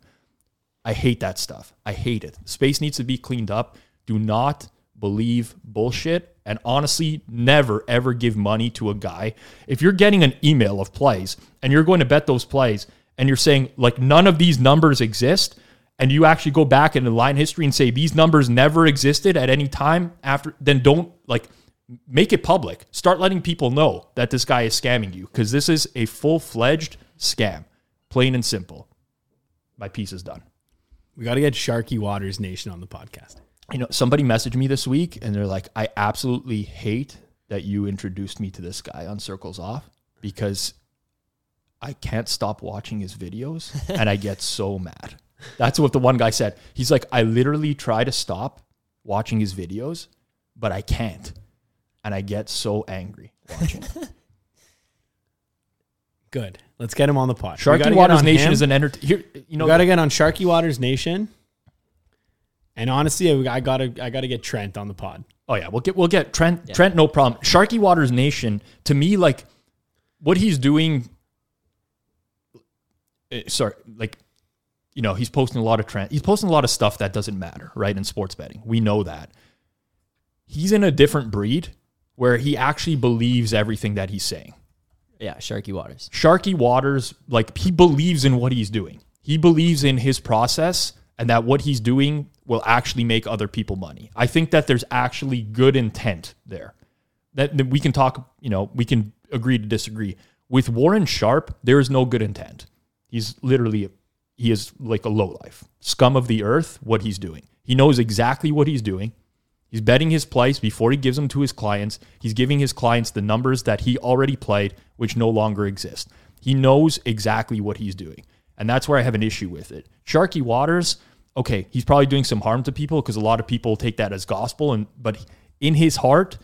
I hate that stuff. I hate it. Space needs to be cleaned up. Do not believe bullshit. And honestly, never ever give money to a guy. If you're getting an email of plays and you're going to bet those plays and you're saying, like, none of these numbers exist, and you actually go back into line history and say these numbers never existed at any time after, then don't like make it public. Start letting people know that this guy is scamming you because this is a full fledged scam, plain and simple. My piece is done. We got to get Sharky Waters Nation on the podcast. You know, somebody messaged me this week and they're like, I absolutely hate that you introduced me to this guy on Circles Off because I can't stop watching his videos and I get so mad. That's what the one guy said. He's like, I literally try to stop watching his videos, but I can't. And I get so angry watching. Good. Let's get him on the pod. Sharky Waters Nation him. is an enter. Here, you know, got to get on Sharky Waters Nation. And honestly, I got to I got to get Trent on the pod. Oh yeah, we'll get we'll get Trent Trent no problem. Sharky Waters Nation to me like what he's doing. eh, Sorry, like you know he's posting a lot of trend. He's posting a lot of stuff that doesn't matter, right? In sports betting, we know that he's in a different breed where he actually believes everything that he's saying. Yeah, Sharky Waters. Sharky Waters, like he believes in what he's doing. He believes in his process and that what he's doing will actually make other people money. I think that there's actually good intent there. That, that we can talk, you know, we can agree to disagree. With Warren Sharp, there is no good intent. He's literally he is like a low life. Scum of the earth, what he's doing. He knows exactly what he's doing. He's betting his place before he gives them to his clients. He's giving his clients the numbers that he already played, which no longer exist. He knows exactly what he's doing. And that's where I have an issue with it. Sharky Waters, okay, he's probably doing some harm to people because a lot of people take that as gospel and but in his heart,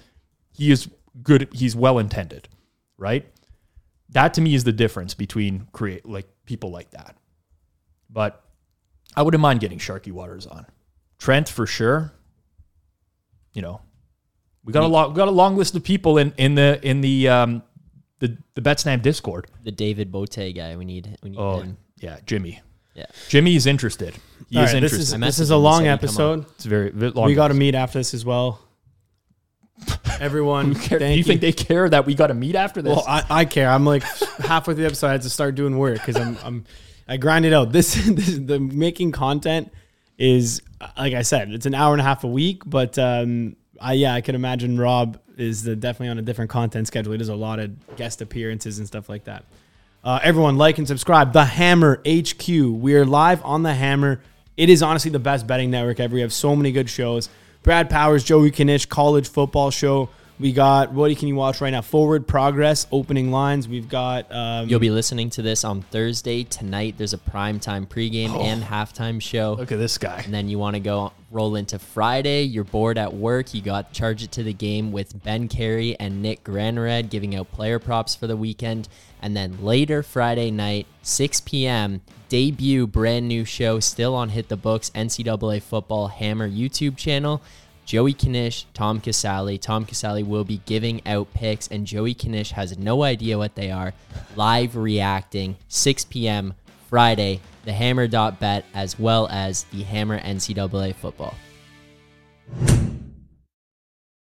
he is good, he's well intended, right? That to me is the difference between create like people like that. But I wouldn't mind getting Sharky Waters on. Trent for sure you know, we got a long, we got a long list of people in in the in the um the the Betstamp Discord. The David Bote guy. We need. We need Oh him. yeah, Jimmy. Yeah. Jimmy is interested. He All is right, this interested. is this is a long said he'd come episode. it's very, very long. We got to meet after this as well. Everyone, Who care- thank Do you think they care that we got to meet after this? Well, I, I care. I'm like halfway through the episode. I had to start doing work because I'm, I'm I grind it out. This, this the making content is like I said, it's an hour and a half a week. But um, I yeah, I can imagine Rob is the, definitely on a different content schedule. He does a lot of guest appearances and stuff like that. Uh, everyone, like and subscribe. The Hammer HQ. We are live on the Hammer. It is honestly the best betting network ever. We have so many good shows. Brad Powers, Joey Knish, college football show. We got what can you watch right now? Forward Progress, opening lines. We've got um, You'll be listening to this on Thursday tonight. There's a primetime pregame and halftime show. Look at this guy. And then you want to go roll into Friday. You're bored at work. You got charge it to the game with Ben Carey and Nick Granred giving out player props for the weekend. And then later Friday night, 6 p.m., debut brand new show still on Hit the Books NCAA Football Hammer YouTube channel. Joey Knish, Tom Casale. Tom Casale will be giving out picks, and Joey Knish has no idea what they are. Live reacting, 6 p.m. Friday, the Hammer.bet, as well as the Hammer NCAA football.